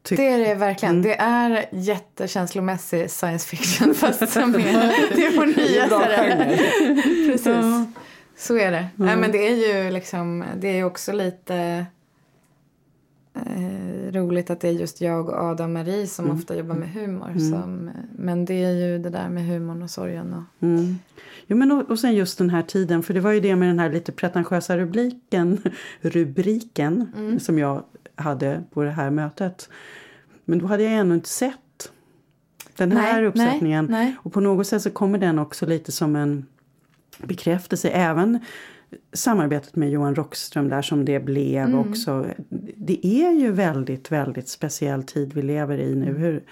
C: Det är det verkligen. Det är jättekänslomässig science fiction fast som är, det är vår nya. Precis. Så är det. Nej, men det är ju liksom, det är också lite eh, roligt att det är just jag och Adam Marie som ofta jobbar med humor. Som, men det är ju det där med humorn och sorgen. Och,
B: Mm. Jo, men och, och sen just den här tiden, för det var ju det med den här lite pretentiösa rubriken, rubriken
C: Mm.
B: som jag hade på det här mötet. Men då hade jag ännu inte sett den här
C: Nej,
B: uppsättningen.
C: nej, nej.
B: Och på något sätt så kommer den också lite som en bekräftelse. Även samarbetet med Johan Rockström där som det blev
C: Mm.
B: också. Det är ju väldigt, väldigt speciell tid vi lever i nu. Hur,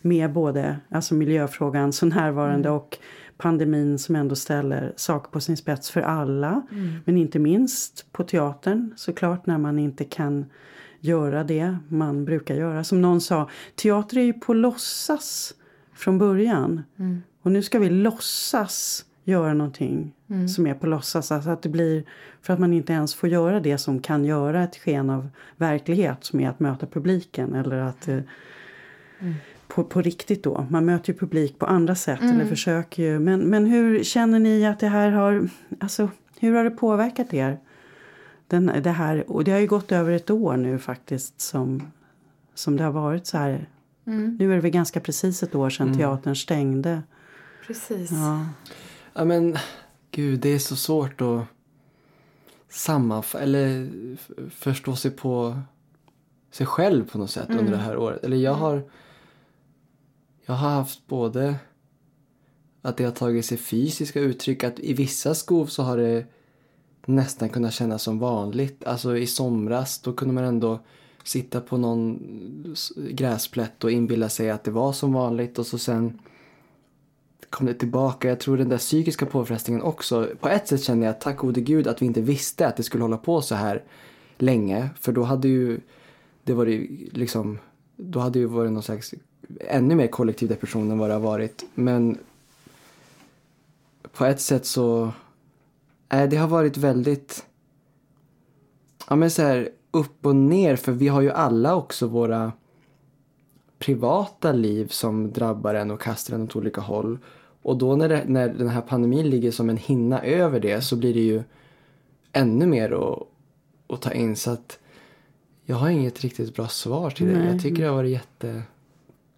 B: med både alltså miljöfrågan så närvarande
C: Mm.
B: och pandemin som ändå ställer saker på sin spets för alla.
C: Mm.
B: Men inte minst på teatern såklart när man inte kan göra det man brukar göra. Som någon sa, teater är ju på låtsas från början.
C: Mm.
B: Och nu ska vi låtsas göra någonting som är på låtsas. Alltså att det blir, för att man inte ens får göra det som kan göra ett sken av verklighet som är att möta publiken. Eller att eh, på, på riktigt då. Man möter ju publik på andra sätt eller försöker ju. Men, men hur känner ni att det här har, alltså hur har det påverkat er? Den, det här, och det har ju gått över ett år nu faktiskt som, som det har varit så här. Nu är det väl ganska precis ett år sedan teatern stängde.
C: Precis.
B: Ja.
D: Ja men gud, det är så svårt att sammanfatta eller förstå sig på sig själv på något sätt under det här året. Eller jag har jag har haft både att det har tagit sig fysiska uttryck, att i vissa skov så har det nästan kunna kännas som vanligt. Alltså i somras då kunde man ändå sitta på någon gräsplätt och inbilla sig att det var som vanligt och så sen kom det tillbaka. Jag tror den där psykiska påfrestningen också. På ett sätt känner jag tack gode gud att vi inte visste att det skulle hålla på så här länge. För då hade ju det varit liksom, då hade ju varit någon slags ännu mer kollektiv depression än vad det har varit. Men på ett sätt så, det har varit väldigt, ja men så här upp och ner för vi har ju alla också våra privata liv som drabbar en och kastar en åt olika håll. Och då när, det, när den här pandemin ligger som en hinna över det så blir det ju ännu mer att, att ta in. Så att jag har inget riktigt bra svar till det.
B: Nej.
D: Jag tycker det har varit jätte,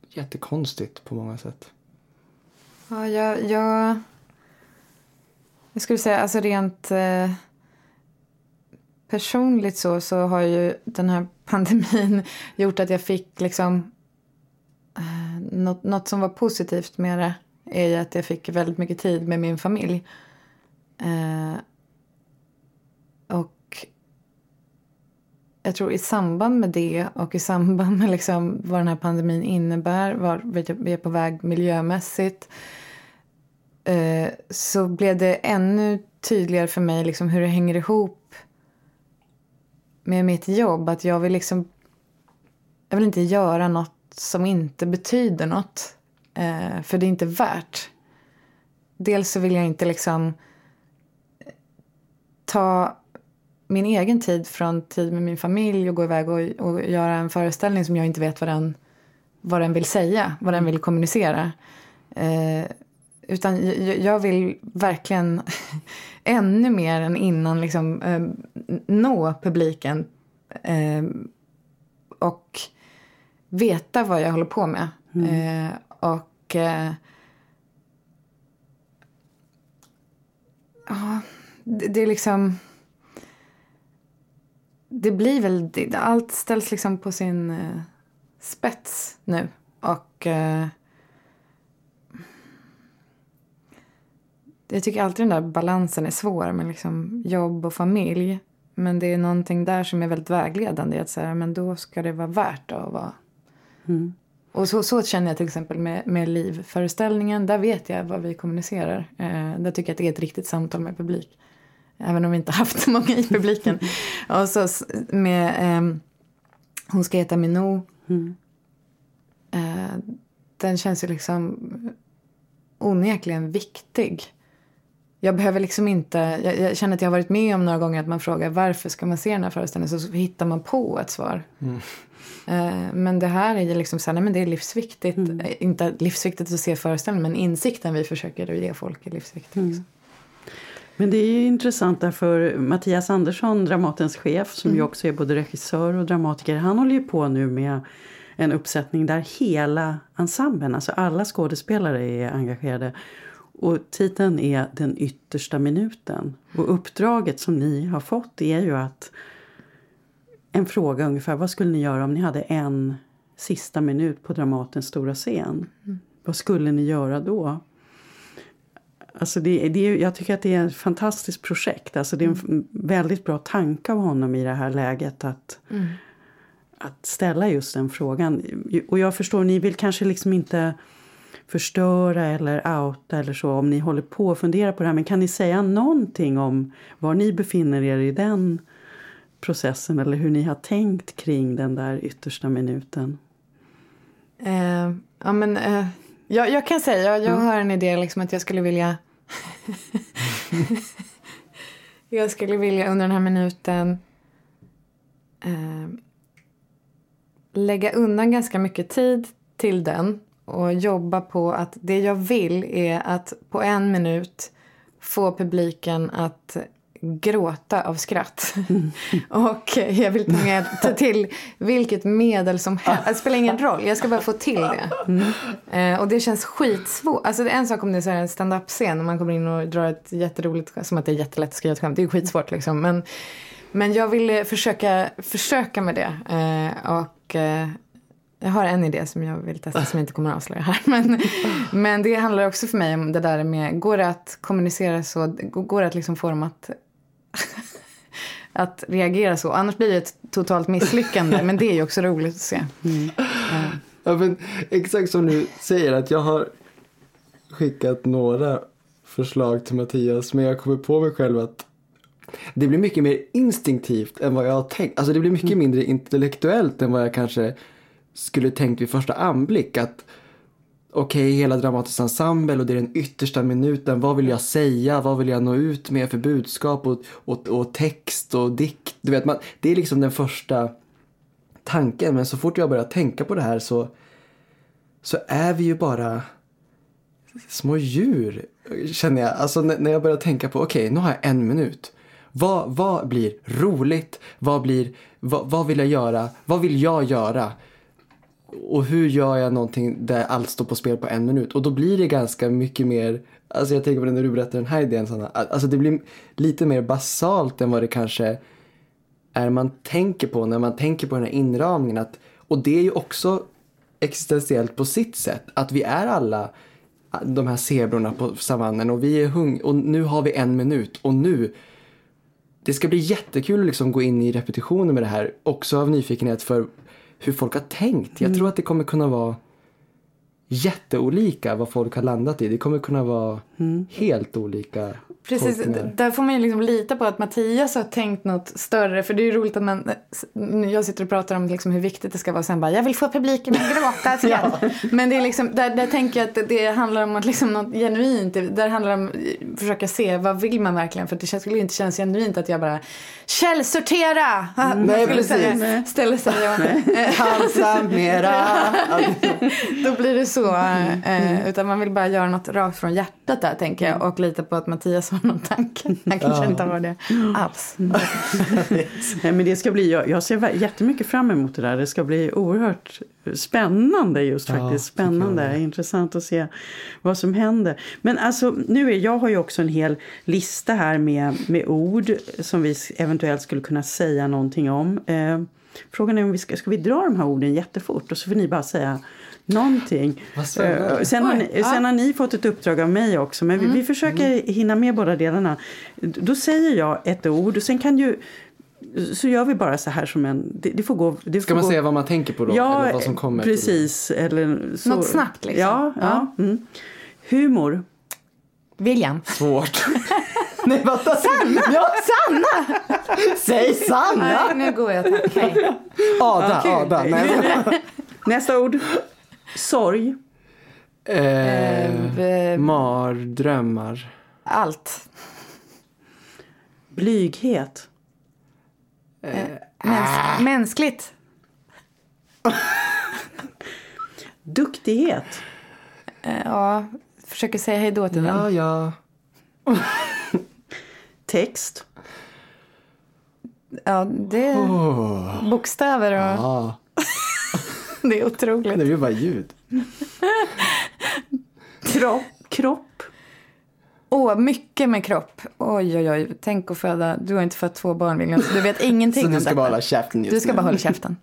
D: jättekonstigt på många sätt.
C: Ja, jag, jag, jag skulle säga alltså rent eh, personligt så, så har ju den här pandemin gjort att jag fick liksom eh, något, något som var positivt med det är ju att jag fick väldigt mycket tid med min familj. Eh, och jag tror i samband med det och i samband med liksom vad den här pandemin innebär, var vi är på väg miljömässigt eh, så blev det ännu tydligare för mig liksom hur det hänger ihop med mitt jobb. Att jag vill liksom... Jag vill inte göra något som inte betyder något. Eh, för det är inte värt. Dels så vill jag inte liksom eh, ta min egen tid från tid med min familj och gå iväg och, och göra en föreställning som jag inte vet vad den, vad den vill säga, vad den vill kommunicera. Eh, utan jag, vill verkligen ännu mer än innan liksom, eh, nå publiken eh, och veta vad jag håller på med. Eh, och eh, ja, det, det är liksom... Det blir väl... Det, allt ställs liksom på sin eh, spets nu. Och... jag tycker alltid den där balansen är svår med liksom jobb och familj. Men det är någonting där som är väldigt vägledande. Att säga, men då ska det vara värt att vara... Och så, så känner jag till exempel med, med livföreställningen. Där vet jag vad vi kommunicerar. Eh, där tycker jag att det är ett riktigt samtal med publik. Även om vi inte haft så många i publiken. och så med ehm, Hon ska heta Minou. Eh, den känns ju liksom onekligen viktig. Jag behöver liksom inte, jag, jag känner att jag har varit med om några gånger att man frågar varför ska man se den här föreställningen så hittar man på ett svar. Eh, men det här är ju liksom så här, nej men det är livsviktigt. Eh, Inte livsviktigt att se föreställningen men insikten vi försöker ge folk är livsviktig. Liksom.
B: Men det är ju intressant därför Mattias Andersson, Dramatens chef, som ju också är både regissör och dramatiker, han håller ju på nu med en uppsättning där hela ensemblen, alltså alla skådespelare är engagerade. Och titeln är Den yttersta minuten. Och uppdraget som ni har fått är ju att en fråga ungefär, vad skulle ni göra om ni hade en sista minut på Dramatens stora scen? Mm. Vad skulle ni göra då? Alltså det, det, jag tycker att det är ett fantastiskt projekt. Alltså det är en mm. väldigt bra tanke av honom i det här läget att, mm. att ställa just den frågan. Och jag förstår, ni vill kanske liksom inte förstöra eller outa eller så om ni håller på och funderar på det här. Men kan ni säga någonting om var ni befinner er i den processen eller hur ni har tänkt kring den där yttersta minuten?
C: Uh, ja, men, uh, jag, jag, kan säga, jag, jag mm. har en idé liksom att jag skulle vilja jag skulle vilja under den här minuten uh, lägga undan ganska mycket tid till den och jobba på att det jag vill är att på en minut få publiken att gråta av skratt. Mm. och jag vill ta, med, ta till vilket medel som helst. Det spelar ingen roll, jag ska bara få till det. Mm. Eh, och det känns skitsvårt. Alltså en sak om det är en stand-up-scen och man kommer in och drar ett jätteroligt som att det är jättelätt att skriva ett skämt. Det är skitsvårt liksom. Men, men jag vill försöka, försöka med det. Eh, och eh, jag har en idé som jag vill testa som jag inte kommer att avslöja här. Men, men det handlar också för mig om det där med, går det att kommunicera så, går det att liksom få dem att att reagera så. Annars blir det ett totalt misslyckande. men det är ju också roligt att se. Mm.
D: Ja, men, exakt som du säger att jag har skickat några förslag till Mattias. Men jag kommer på mig själv att det blir mycket mer instinktivt än vad jag har tänkt. Alltså det blir mycket mm. mindre intellektuellt än vad jag kanske skulle tänkt vid första anblick. Att okej, okay, hela Dramatisk ensemble och det är den yttersta minuten. Vad vill jag säga? Vad vill jag nå ut med för budskap och, och, och text och dikt? Du vet, man, det är liksom den första tanken. Men så fort jag börjar tänka på det här så, så är vi ju bara små djur, känner jag. Alltså när jag börjar tänka på, okej, okay, nu har jag en minut. Vad, vad blir roligt? Vad, blir, vad, vad vill jag göra? Vad vill jag göra? Och hur gör jag någonting där allt står på spel på en minut? Och då blir det ganska mycket mer, alltså jag tänker på det när du berättar den här idén Sanna, alltså det blir lite mer basalt än vad det kanske är man tänker på när man tänker på den här inramningen. Att, och det är ju också existentiellt på sitt sätt, att vi är alla de här zebrorna på savannen och vi är hung och nu har vi en minut och nu det ska bli jättekul att liksom gå in i repetitioner med det här, också av nyfikenhet för hur folk har tänkt. Jag mm. tror att det kommer kunna vara jätteolika vad folk har landat i. Det kommer kunna vara mm. helt olika
C: Precis, där får man ju liksom lita på att Mattias har tänkt något större. För det är ju roligt att man, jag sitter och pratar om liksom hur viktigt det ska vara. Sen bara, jag vill få publiken att gråta. ja. Men det är liksom, där, där tänker jag att det handlar om att liksom något genuint. Där handlar det om att försöka se vad vill man verkligen. För det skulle inte kännas genuint att jag bara, källsortera!
D: Mm, nej, precis.
C: Ställer sig
D: och... mera.
C: Då blir det så. Eh, utan man vill bara göra något rakt från hjärtat där tänker jag. Och lita på att Mattias har någon tanke. Han kanske ja. inte har det alls.
B: Nej, men det ska bli, jag, jag ser jättemycket fram emot det där. Det ska bli oerhört spännande just faktiskt. Ja, spännande, intressant att se vad som händer. Men alltså nu är, jag har ju också en hel lista här med, med ord som vi eventuellt skulle kunna säga någonting om. Eh, frågan är om vi ska, ska vi dra de här orden jättefort och så får ni bara säga någonting. Uh, sen, har ni, sen har ni fått ett uppdrag av mig också. Men mm. vi, vi, försöker mm. hinna med båda delarna. Då säger jag ett ord och sen kan ju så gör vi bara så här som en... Det, det får gå, det
D: Ska man gå... säga vad man tänker på då?
B: Ja,
D: eller vad som kommer
B: precis. Eller så.
C: Något snabbt liksom.
B: Ja, ja. ja. Mm. Humor.
C: William.
D: Svårt.
C: Nej, vänta. Sanna!
D: Ja, Sanna! Säg Sanna!
C: Nej, nu går jag. Okay.
D: Ada, okay. Ada. Nej.
B: Nästa ord. Sorg.
D: Eh, eh, mardrömmar.
C: Allt.
B: Blyghet.
C: Eh, mäns ah. Mänskligt.
B: Duktighet.
C: Eh, ja, försöker säga hej då till
D: ja, den. Ja,
B: Text.
C: Ja, det är oh. bokstäver och... Ja. Det är otroligt.
D: Det är ju bara ljud.
B: kropp. kropp.
C: Åh, mycket med kropp. Oj, oj, oj. Tänk att föda. Du har inte fött två barn, William, så du vet ingenting
D: Så
C: om
D: du ska
C: detta.
D: bara hålla käften just
C: Du ska
D: nu.
C: bara hålla käften.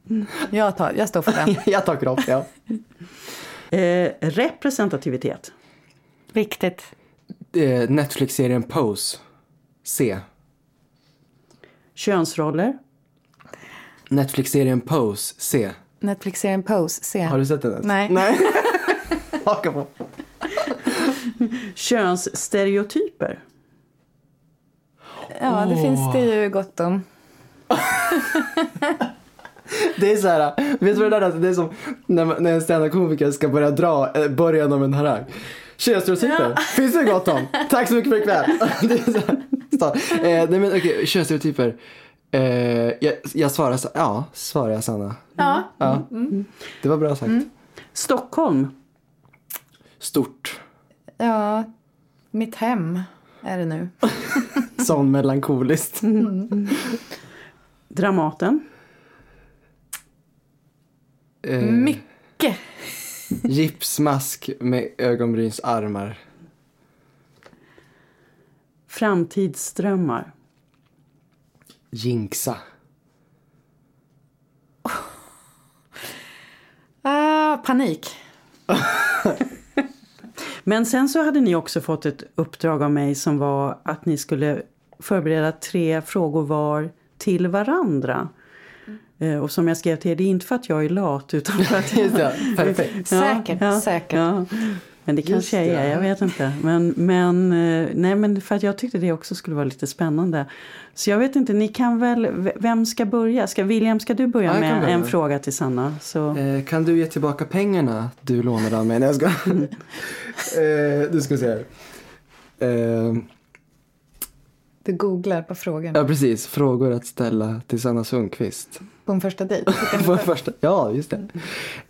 C: Jag, tar, jag står för den.
D: Jag tar kropp, ja.
B: Eh, representativitet.
C: Viktigt.
D: Eh, Netflix-serien Pose. Se.
B: Könsroller.
D: Netflix-serien Pose. Se.
C: Netflix-serien Pose. Se.
D: Har du sett den ens?
C: Nej.
D: Nej. Haka på.
B: Könsstereotyper.
C: Ja, det finns det ju gott om.
D: Det är så här, vet du vad det där är? Det är som när, man- när en standup-komiker ska börja dra eh, början av en harang. Könsstereotyper, finns det gott om. Tack så mycket för ikväll. Det är så här, så, eh, nej men okej, könsstereotyper. Eh, jag, jag svarar så, ja, svarar jag Sanna.
C: Ja.
D: Ja. Det var bra sagt.
B: Stockholm.
D: Stort.
C: Ja, mitt hem är det nu.
D: Sån melankoliskt.
B: Dramaten.
D: Eh,
C: Mycket.
D: gipsmask med ögonbrynsarmar.
B: Framtidsdrömmar.
D: Jinxa.
C: Ah, panik.
B: Men sen så hade ni också fått ett uppdrag av mig som var att ni skulle förbereda tre frågor var till varandra. Eh, Och som jag skrev till er, det är inte för att jag är lat utan för att
D: Just det, perfekt.
C: Säkert, säkert.
B: Ja. Men det kanske jag
D: det.
B: är, jag vet inte. Men, men, eh, nej, men för att jag tyckte det också skulle vara lite spännande. Så jag vet inte, ni kan väl, vem ska börja? Ska, William, ska du börja
D: Ja,
B: med
D: börja.
B: en fråga till Sanna? Så,
D: Eh, kan du ge tillbaka pengarna du lånade av mig? Nej, jag ska. eh, du ska se här. Eh,
C: Du googlar på frågan
D: ja, precis. Frågor att ställa till Sanna Sundqvist.
C: på en första dejt.
D: På första. Ja, just det.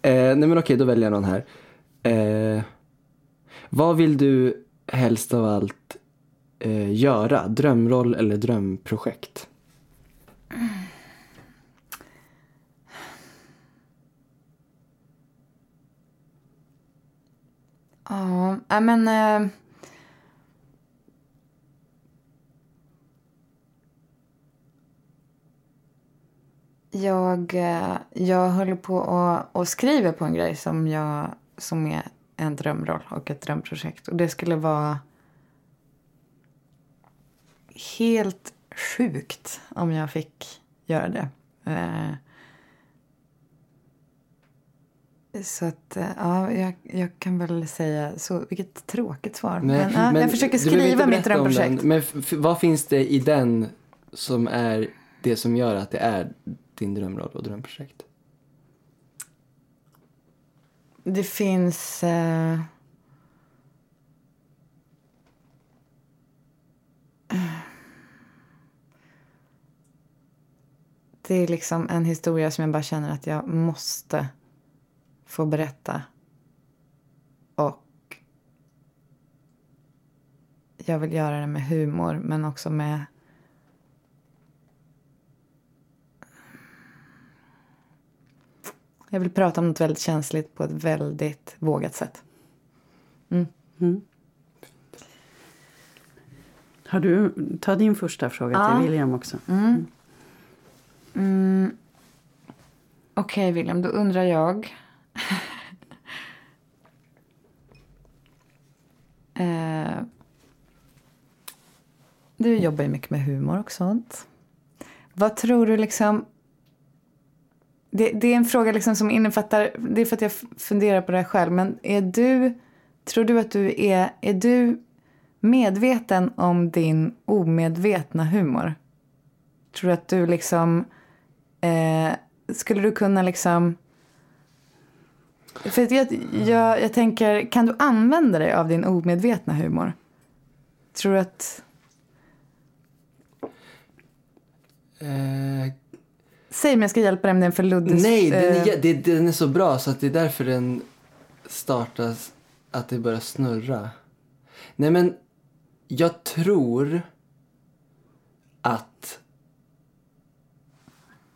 D: Eh, nej, men okej, då väljer jag någon här. Vad vill du helst av allt eh, göra? Drömroll eller drömprojekt?
C: Ja, nej, men... Eh, jag, eh, jag håller på och, och skriver på en grej som, jag, som är en drömroll och ett drömprojekt. Och det skulle vara helt sjukt om jag fick göra det. Eh, så att, eh, ja, jag, jag kan väl säga så. Vilket tråkigt svar. men, ja, jag försöker skriva mitt drömprojekt.
D: Men vad finns det i den som är det som gör att det är din drömroll och drömprojekt?
C: Det finns... Eh... Det är liksom en historia som jag bara känner att jag måste få berätta. Och jag vill göra det med humor men också med Jag vill prata om något väldigt känsligt på ett väldigt vågat sätt.
B: har du, ta din första fråga
C: Ja.
B: till William också.
C: Mm. Okej, William, då undrar jag... eh, du jobbar ju mycket med humor och sånt. Vad tror du liksom... Det, det är en fråga liksom som innefattar... Det är för att jag funderar på det här själv. Men är du... Tror du att du är... Är du medveten om din omedvetna humor? Tror du att du liksom... Eh, skulle du kunna liksom... För jag, jag, jag tänker, kan du använda dig av din omedvetna humor? Tror du att...
D: Eh,
C: Säg om jag ska hjälpa dig med den för Luddes...
D: nej, den är,
C: eh,
D: det, den är så bra så att det är därför den startas, att det börjar snurra. Nej men, jag tror att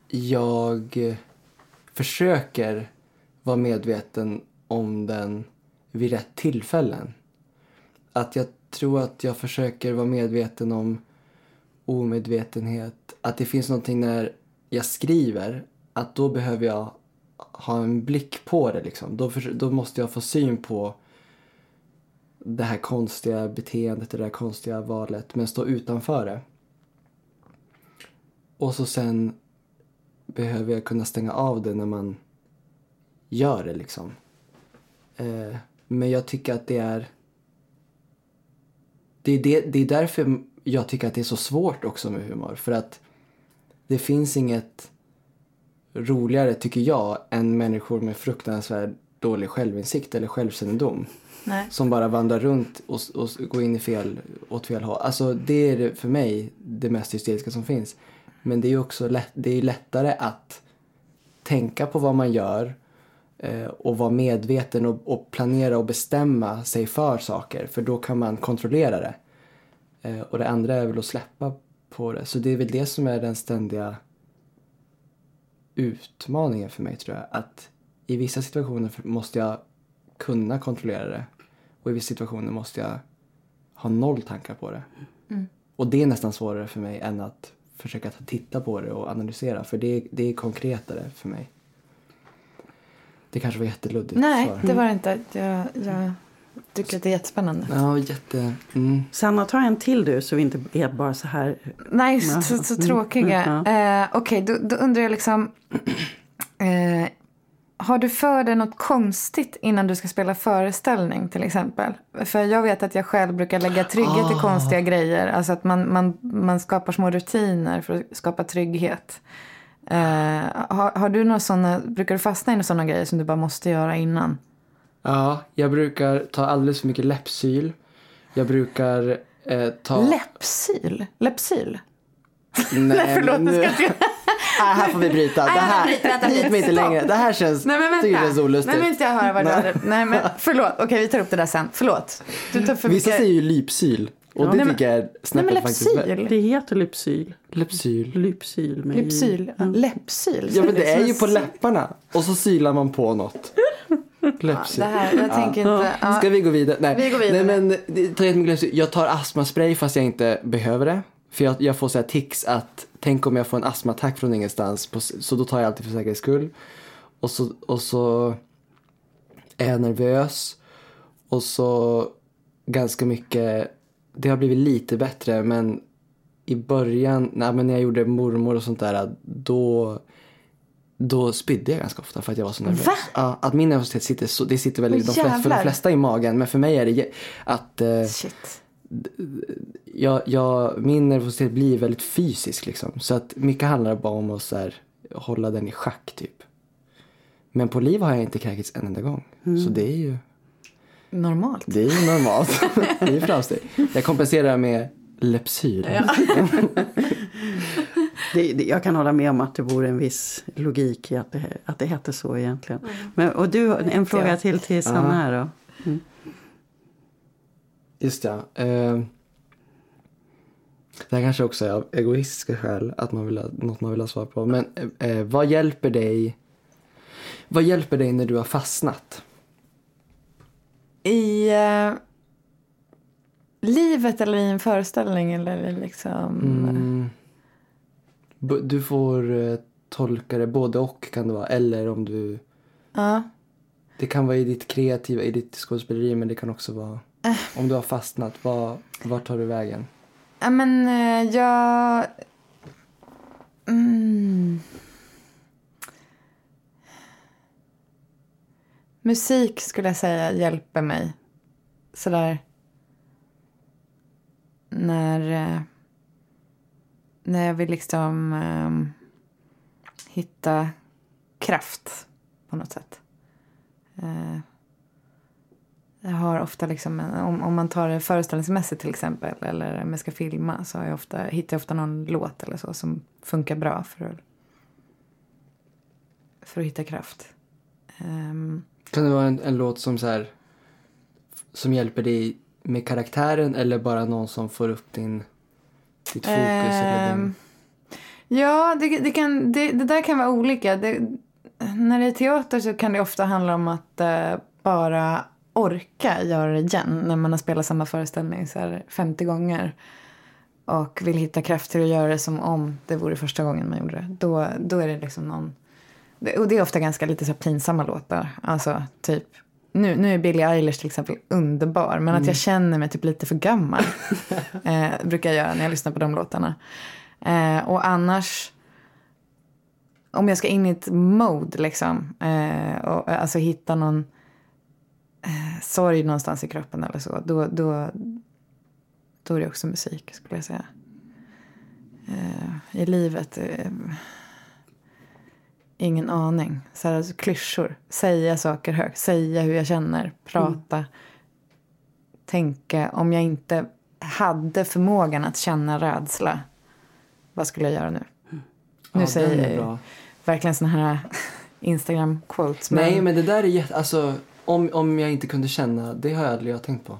D: jag försöker vara medveten om den vid rätt tillfällen. Att jag tror att jag försöker vara medveten om omedvetenhet. Att det finns någonting när jag skriver, att då behöver jag ha en blick på det. Liksom. Då, för, då måste jag få syn på det här konstiga beteendet, det där konstiga valet, men stå utanför det. Och så sen behöver jag kunna stänga av det när man gör det liksom. Eh, men jag tycker att det är... Det är, det, det är därför jag tycker att det är så svårt också med humor. För att det finns inget roligare, tycker jag, än människor med fruktansvärd dålig självinsikt eller självkännedom.
C: Nej.
D: Som bara vandrar runt och, och går in i fel, åt fel håll. Alltså det är för mig det mest hysteriska som finns. Men det är ju också lätt, det är lättare att tänka på vad man gör eh, och vara medveten och, och, planera och bestämma sig för saker. För då kan man kontrollera det. Eh, och det andra är väl att släppa på det. Så det är väl det som är den ständiga utmaningen för mig tror jag. Att i vissa situationer måste jag kunna kontrollera det. Och i vissa situationer måste jag ha noll tankar på det. Mm. Och det är nästan svårare för mig än att försöka titta på det och analysera. För det, det är konkretare för mig. Det kanske var jätteluddigt
C: Nej, svar. det var det inte. Jag, jag tycker att det är jättespännande.
D: Ja, jätte... Mm.
B: Sanna, ta en till du så vi inte är bara så här...
C: Nej, så, så, så tråkiga. Mm, ja. eh, Okej, okay, då, då, undrar jag liksom... Eh, har du för dig något konstigt innan du ska spela föreställning till exempel? För jag vet att jag själv brukar lägga trygghet oh. i ah. konstiga grejer. Alltså att man, man, man skapar små rutiner för att skapa trygghet. Uh, har, har, du några såna, brukar du fastna i några sådana grejer som du bara måste göra innan?
D: Ja, jag brukar ta alldeles för mycket läppsyl. Jag brukar eh, ta...
C: Läppsyl? Läppsyl?
D: Nej, Nej förlåt, men, nu... ah, här får vi bryta. Det här, hit men inte längre. Det här känns,
C: Nej, men
D: det är olustigt.
C: Nej, men inte jag höra vad du hade. Nej, men förlåt. Okej, okay, vi tar upp det där sen. Förlåt.
D: Du tar för Vissa mycket... säger ju lypsyl. Och ja, det tycker jag är
C: snäppet nej, faktiskt.
B: Det heter lypsyl.
D: Lypsyl.
B: Lypsyl.
C: Med lypsyl. Ja. Läppsyl.
D: Ja men det är ju på läpparna. Och så sylar man på något.
C: Ja, det här, jag tänker inte.
D: Ja. Ska vi gå vidare? Nej,
C: vi går vidare.
D: Nej men jättemycket Jag tar astmaspray fast jag inte behöver det. För jag, jag får så här tics att tänk om jag får en astmaattack från ingenstans. På, så då tar jag alltid för säkerhets skull. Och så, och så är jag nervös. Och så ganska mycket, det har blivit lite bättre men i början, nej, men när jag gjorde mormor och sånt där då då spydde jag ganska ofta för att jag var så nervös.
C: Va?
D: Ja, att min nervositet sitter så, det sitter väl oh, de flesta, för de flesta i magen men för mig är det att eh,
C: Shit
D: jag, jag, min nervositet blir väldigt fysisk liksom. Så att mycket handlar bara om att så här, hålla den i schack typ. Men på liv har jag inte kräkits en enda gång. Mm. Så det är ju...
C: Normalt.
D: Det är ju normalt. det är framsteg. Jag kompenserar med Lepsyl. Ja.
B: det, det, jag kan hålla med om att det vore en viss logik i att det, att det hette så egentligen. Mm. Men, och du, en fråga till till Sanna här då. Mm.
D: Just ja. Eh, det här kanske också är av egoistiska skäl, att man vill ha, något man vill ha svar på. Men eh, vad hjälper dig Vad hjälper dig när du har fastnat?
C: I eh, livet eller i en föreställning eller liksom?
D: Mm. Du får eh, tolka det både och kan det vara. Eller om du...
C: Ja.
D: Det kan vara i ditt kreativa, i ditt skådespeleri men det kan också vara... Om du har fastnat, var, vart tar du vägen?
C: Ja, men eh, jag... Mm. Musik skulle jag säga hjälper mig. Sådär. När, när jag vill liksom um, hitta kraft på något sätt. Uh, jag har ofta liksom, om, om man tar det föreställningsmässigt till exempel eller om jag ska filma så har jag ofta, hittar jag ofta någon låt eller så som funkar bra för att, för att hitta kraft. Um,
D: kan det vara en, en låt som så här, som hjälper dig med karaktären eller bara någon som får upp din, ditt fokus? Eller din... Ehm,
C: ja, det, det, kan, det, det, där kan vara olika. Det, när det är teater så kan det ofta handla om att eh, bara orka göra det igen när man har spelat samma föreställning så här 50 gånger och vill hitta kraft till att göra det som om det vore första gången man gjorde det. Då, då är det liksom någon... Och det är ofta ganska lite så pinsamma låtar. Alltså typ... Nu, nu är Billie Eilish till exempel underbar, men att jag känner mig typ lite för gammal. eh, brukar jag göra när jag lyssnar på de låtarna. Eh, och annars om jag ska in i ett mode liksom. Eh, och, alltså hitta någon eh, sorg någonstans i kroppen eller så. Då, då, då är det också musik skulle jag säga. Eh, I livet. Ingen aning. Så här, alltså, klyschor. Säga saker högt. Säga hur jag känner. Prata. Mm. Tänka. Om jag inte hade förmågan att känna rädsla. Vad skulle jag göra nu? Nu ja, säger jag verkligen såna här Instagram-quotes.
D: Men... Nej, men det där är jätte... Alltså, om, om jag inte kunde känna, det har jag aldrig tänkt på.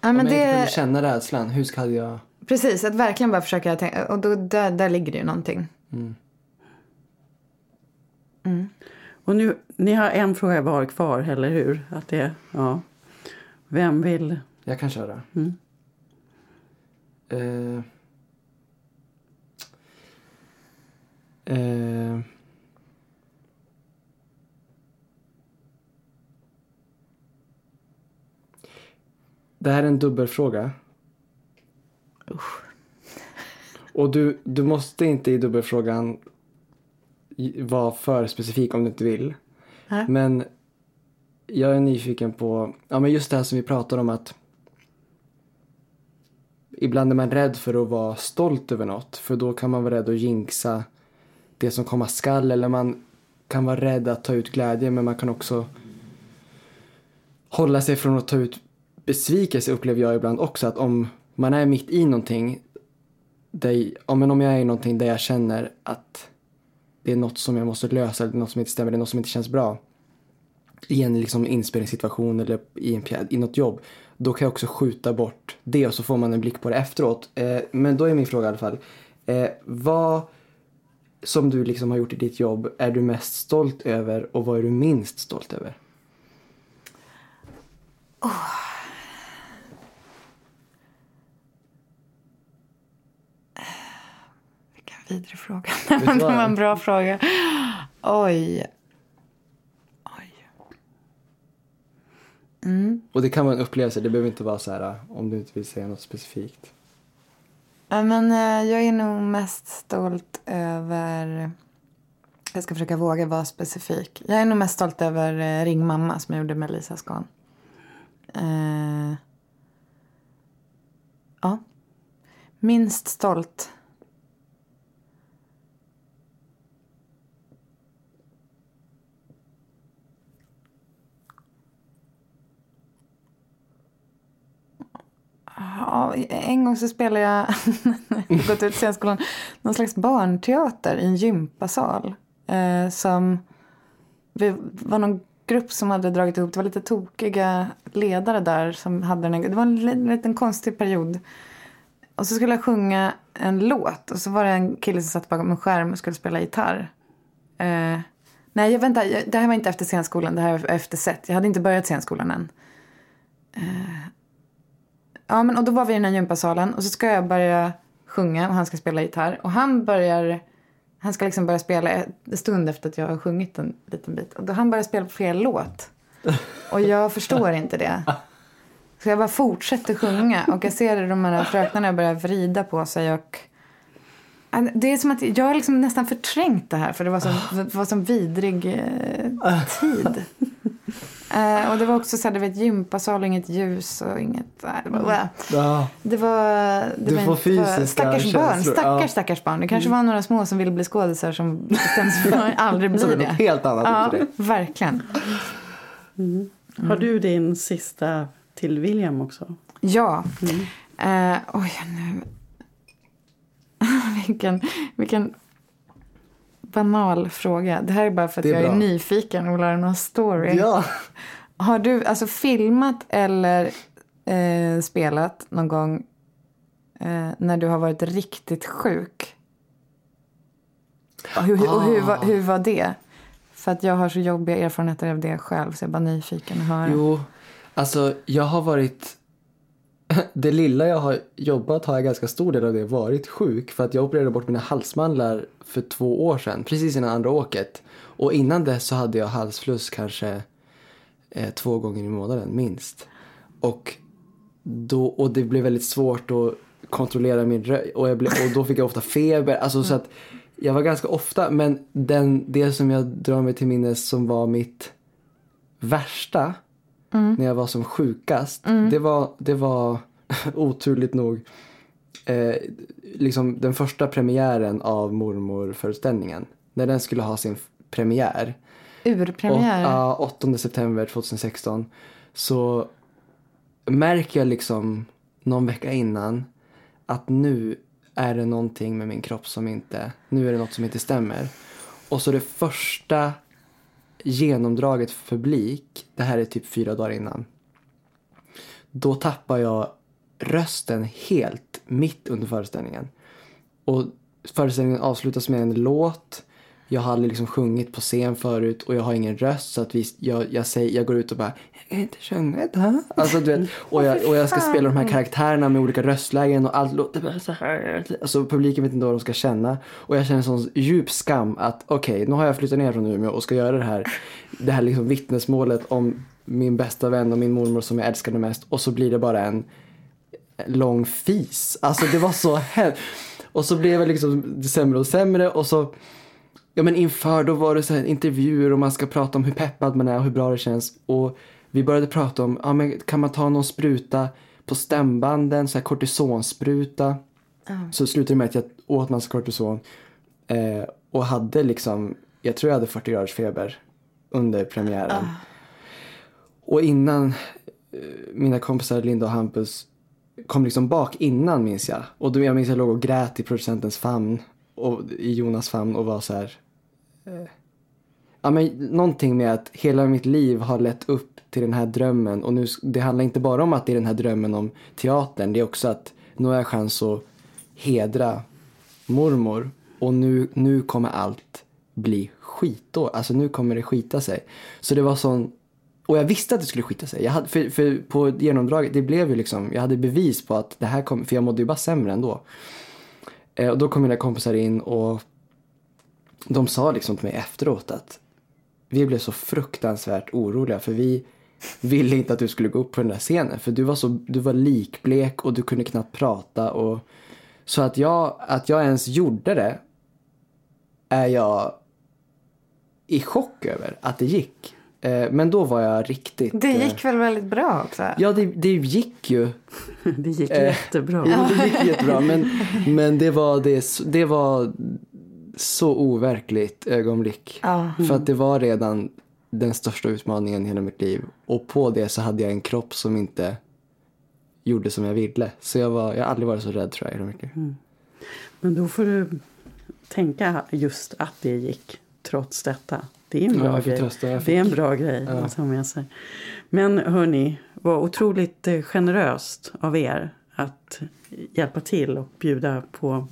C: Ja,
D: om
C: jag
D: det... inte kunde känna rädslan, hur ska jag...
C: Precis, att verkligen bara försöka tänka. Och då, där, där ligger det ju någonting. Mm.
B: Mm. Och nu, ni har en fråga var kvar, eller hur? Att det, ja. Vem vill?
D: Jag kan köra. Mm. Uh... Uh... Det här är en dubbelfråga. Usch. Och du, du måste inte i dubbelfrågan vara för specifik om du inte vill. Äh? Men jag är nyfiken på, ja men just det här som vi pratar om att ibland är man rädd för att vara stolt över något för då kan man vara rädd att jinxa det som komma skall eller man kan vara rädd att ta ut glädje men man kan också hålla sig från att ta ut besvikelse upplever jag ibland också att om man är mitt i någonting där, om jag är i någonting där jag känner att det är något som jag måste lösa, det är något som inte stämmer, det är något som inte känns bra i en liksom inspelningssituation eller i, en, i något jobb, då kan jag också skjuta bort det och så får man en blick på det efteråt. Eh, men då är min fråga i alla fall, eh, vad som du liksom har gjort i ditt jobb är du mest stolt över och vad är du minst stolt över?
C: Oh. Vidrig fråga. det var en bra fråga. Oj. Oj.
D: Mm. Och det kan vara en upplevelse. Det behöver inte vara så här om du inte vill säga något specifikt.
C: Men eh, jag är nog mest stolt över... Jag ska försöka våga vara specifik. Jag är nog mest stolt över eh, Ring mamma som jag gjorde med Lisa Skan. Uh, ja. Minst stolt Ja, en gång så spelade jag, gått ut scenskolan, någon slags barnteater i en gympasal. Eh, som, vi var någon grupp som hade dragit ihop, det var lite tokiga ledare där som hade den, det var en liten konstig period. Och så skulle jag sjunga en låt och så var det en kille som satt bakom en skärm och skulle spela gitarr. Eh, nej, jag, vänta, det här var inte efter scenskolan, det här var efter set. Jag hade inte börjat scenskolan än. Eh, Ja, men och då var vi i den här gympasalen och så ska jag börja sjunga och han ska spela gitarr. Och han börjar, han ska liksom börja spela en stund efter att jag har sjungit en liten bit. Och då han börjar spela på fel låt. Och jag förstår inte det. Så jag bara fortsätter sjunga och jag ser de här fröknarna börja vrida på sig och det är som att jag har liksom nästan förträngt det här för det var så, det var så vidrig eh, tid. Uh, och det var också så här, du vet, gympasal och inget ljus och inget... Nej, det var... Mm. Ja. Det var... Det
D: du var får fysiska
C: Stackars känslor. barn, stackars, ja. stackars barn. Det kanske mm. var några små som ville bli skådisar som bestämde sig för att aldrig bli det. Något
D: helt annat
C: Ja, verkligen.
B: Mm. Har du din sista till William också?
C: Ja. Uh, oj, nu... vilken, vilken banal fråga. Det här är bara för att är jag bra. är nyfiken och vill höra någon story.
D: Ja.
C: Har du alltså filmat eller eh, spelat någon gång eh, när du har varit riktigt sjuk? Och hur, och hur, var, ah. hur var det? För att jag har så jobbiga erfarenheter av det själv så jag är bara nyfiken att höra.
D: Jo, Alltså, jag har varit... Det lilla jag har jobbat har jag ganska stor del av det varit sjuk. För att jag opererade bort mina halsmandlar för två år sedan, precis innan andra åket. Och innan dess så hade jag halsfluss kanske eh, två gånger i månaden, minst. Och, då, och det blev väldigt svårt att kontrollera min röst och, jag blev, och då fick jag ofta feber. Alltså så att jag var ganska ofta, men den, det som jag drar mig till minnes som var mitt värsta när jag var som sjukast, det var, det var oturligt nog eh, liksom den första premiären av mormor-föreställningen. När den skulle ha sin premiär.
C: Urpremiär.
D: Ja, 8 september 2016. Så märker jag liksom någon vecka innan att nu är det någonting med min kropp som inte, nu är det något som inte stämmer. Och så det första genomdraget för publik, det här är typ fyra dagar innan. Då tappar jag rösten helt mitt under föreställningen. Och föreställningen avslutas med en låt. Jag har aldrig liksom sjungit på scen förut och jag har ingen röst så att vi, jag, jag, säger, jag går ut och bara jag kan inte sjunga det. Alltså, du vet, och, jag, och jag ska spela de här karaktärerna med olika röstlägen och allt låter bara så här. Alltså publiken vet inte vad de ska känna. Och jag känner sån djup skam att okej, nu har jag flyttat ner från Umeå och ska göra det här, det här liksom vittnesmålet om min bästa vän och min mormor som jag älskade mest och så blir det bara en lång fis. Alltså det var så hemskt. Och så blev jag liksom sämre och sämre och så Ja men inför då var det så här intervjuer och man ska prata om hur peppad man är och hur bra det känns. Och vi började prata om, ja men kan man ta någon spruta på stämbanden, så här kortisonspruta. Så slutade det med att jag åt massa kortison. Eh, och hade liksom, jag tror jag hade 40 graders feber under premiären. Och innan eh, mina kompisar Linda och Hampus kom liksom bak innan minns jag. Och då jag minns jag låg och grät i producentens famn. Och i Jonas famn och var så här. Eh, ja men någonting med att hela mitt liv har lett upp till den här drömmen. Och nu, det handlar inte bara om att det är den här drömmen om teatern. Det är också att nu har jag chans att hedra mormor. Och nu, nu kommer allt bli skit då. Alltså nu kommer det skita sig. Så det var sån och jag visste att det skulle skita sig. Jag hade, för, för på genomdraget, det blev ju liksom, jag hade bevis på att det här kommer... för jag mådde ju bara sämre ändå. Eh, och då kom mina kompisar in och de sa liksom till mig efteråt att vi blev så fruktansvärt oroliga för vi ville inte att du skulle gå upp på den där scenen. För du var så, du var likblek och du kunde knappt prata och så att jag, att jag ens gjorde det är jag i chock över att det gick. Eh, Men då var jag riktigt...
C: Det
D: eh,
C: gick väl väldigt bra också?
D: Ja, det, det gick ju.
B: Det gick
D: Eh,
B: jättebra.
D: Jo, det gick jättebra. Men, men det, var det, det var så overkligt ögonblick.
C: Ja.
D: För att det var redan den största utmaningen i hela mitt liv. Och på det så hade jag en kropp som inte gjorde som jag ville. Så jag, var, jag har aldrig varit så rädd tror jag i hela mitt liv.
B: Men då får du tänka just att det gick trots detta. Det är en
D: Ja,
B: bra
D: fick
B: grej.
D: trösta,
B: Det är en bra grej
D: Ja.
B: att ha med sig. Men hörni, vad otroligt eh, generöst av er att hjälpa till och bjuda på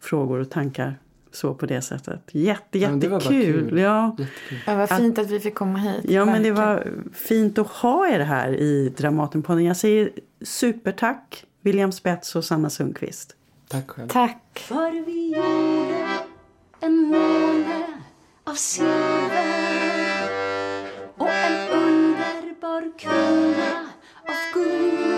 B: frågor och tankar så på det sättet. Jätte,
D: Ja,
B: jättekul.
D: kul.
B: Ja.
D: Jättekul.
C: Ja, vad fint att vi fick komma hit.
B: Ja, men det var fint att ha er här i Dramatenpodden. Jag säger supertack William Spets och Sanna Sundqvist.
D: Tack själv.
C: Tack.
A: För vi gjorde en måne av silver och en underbar krona av guld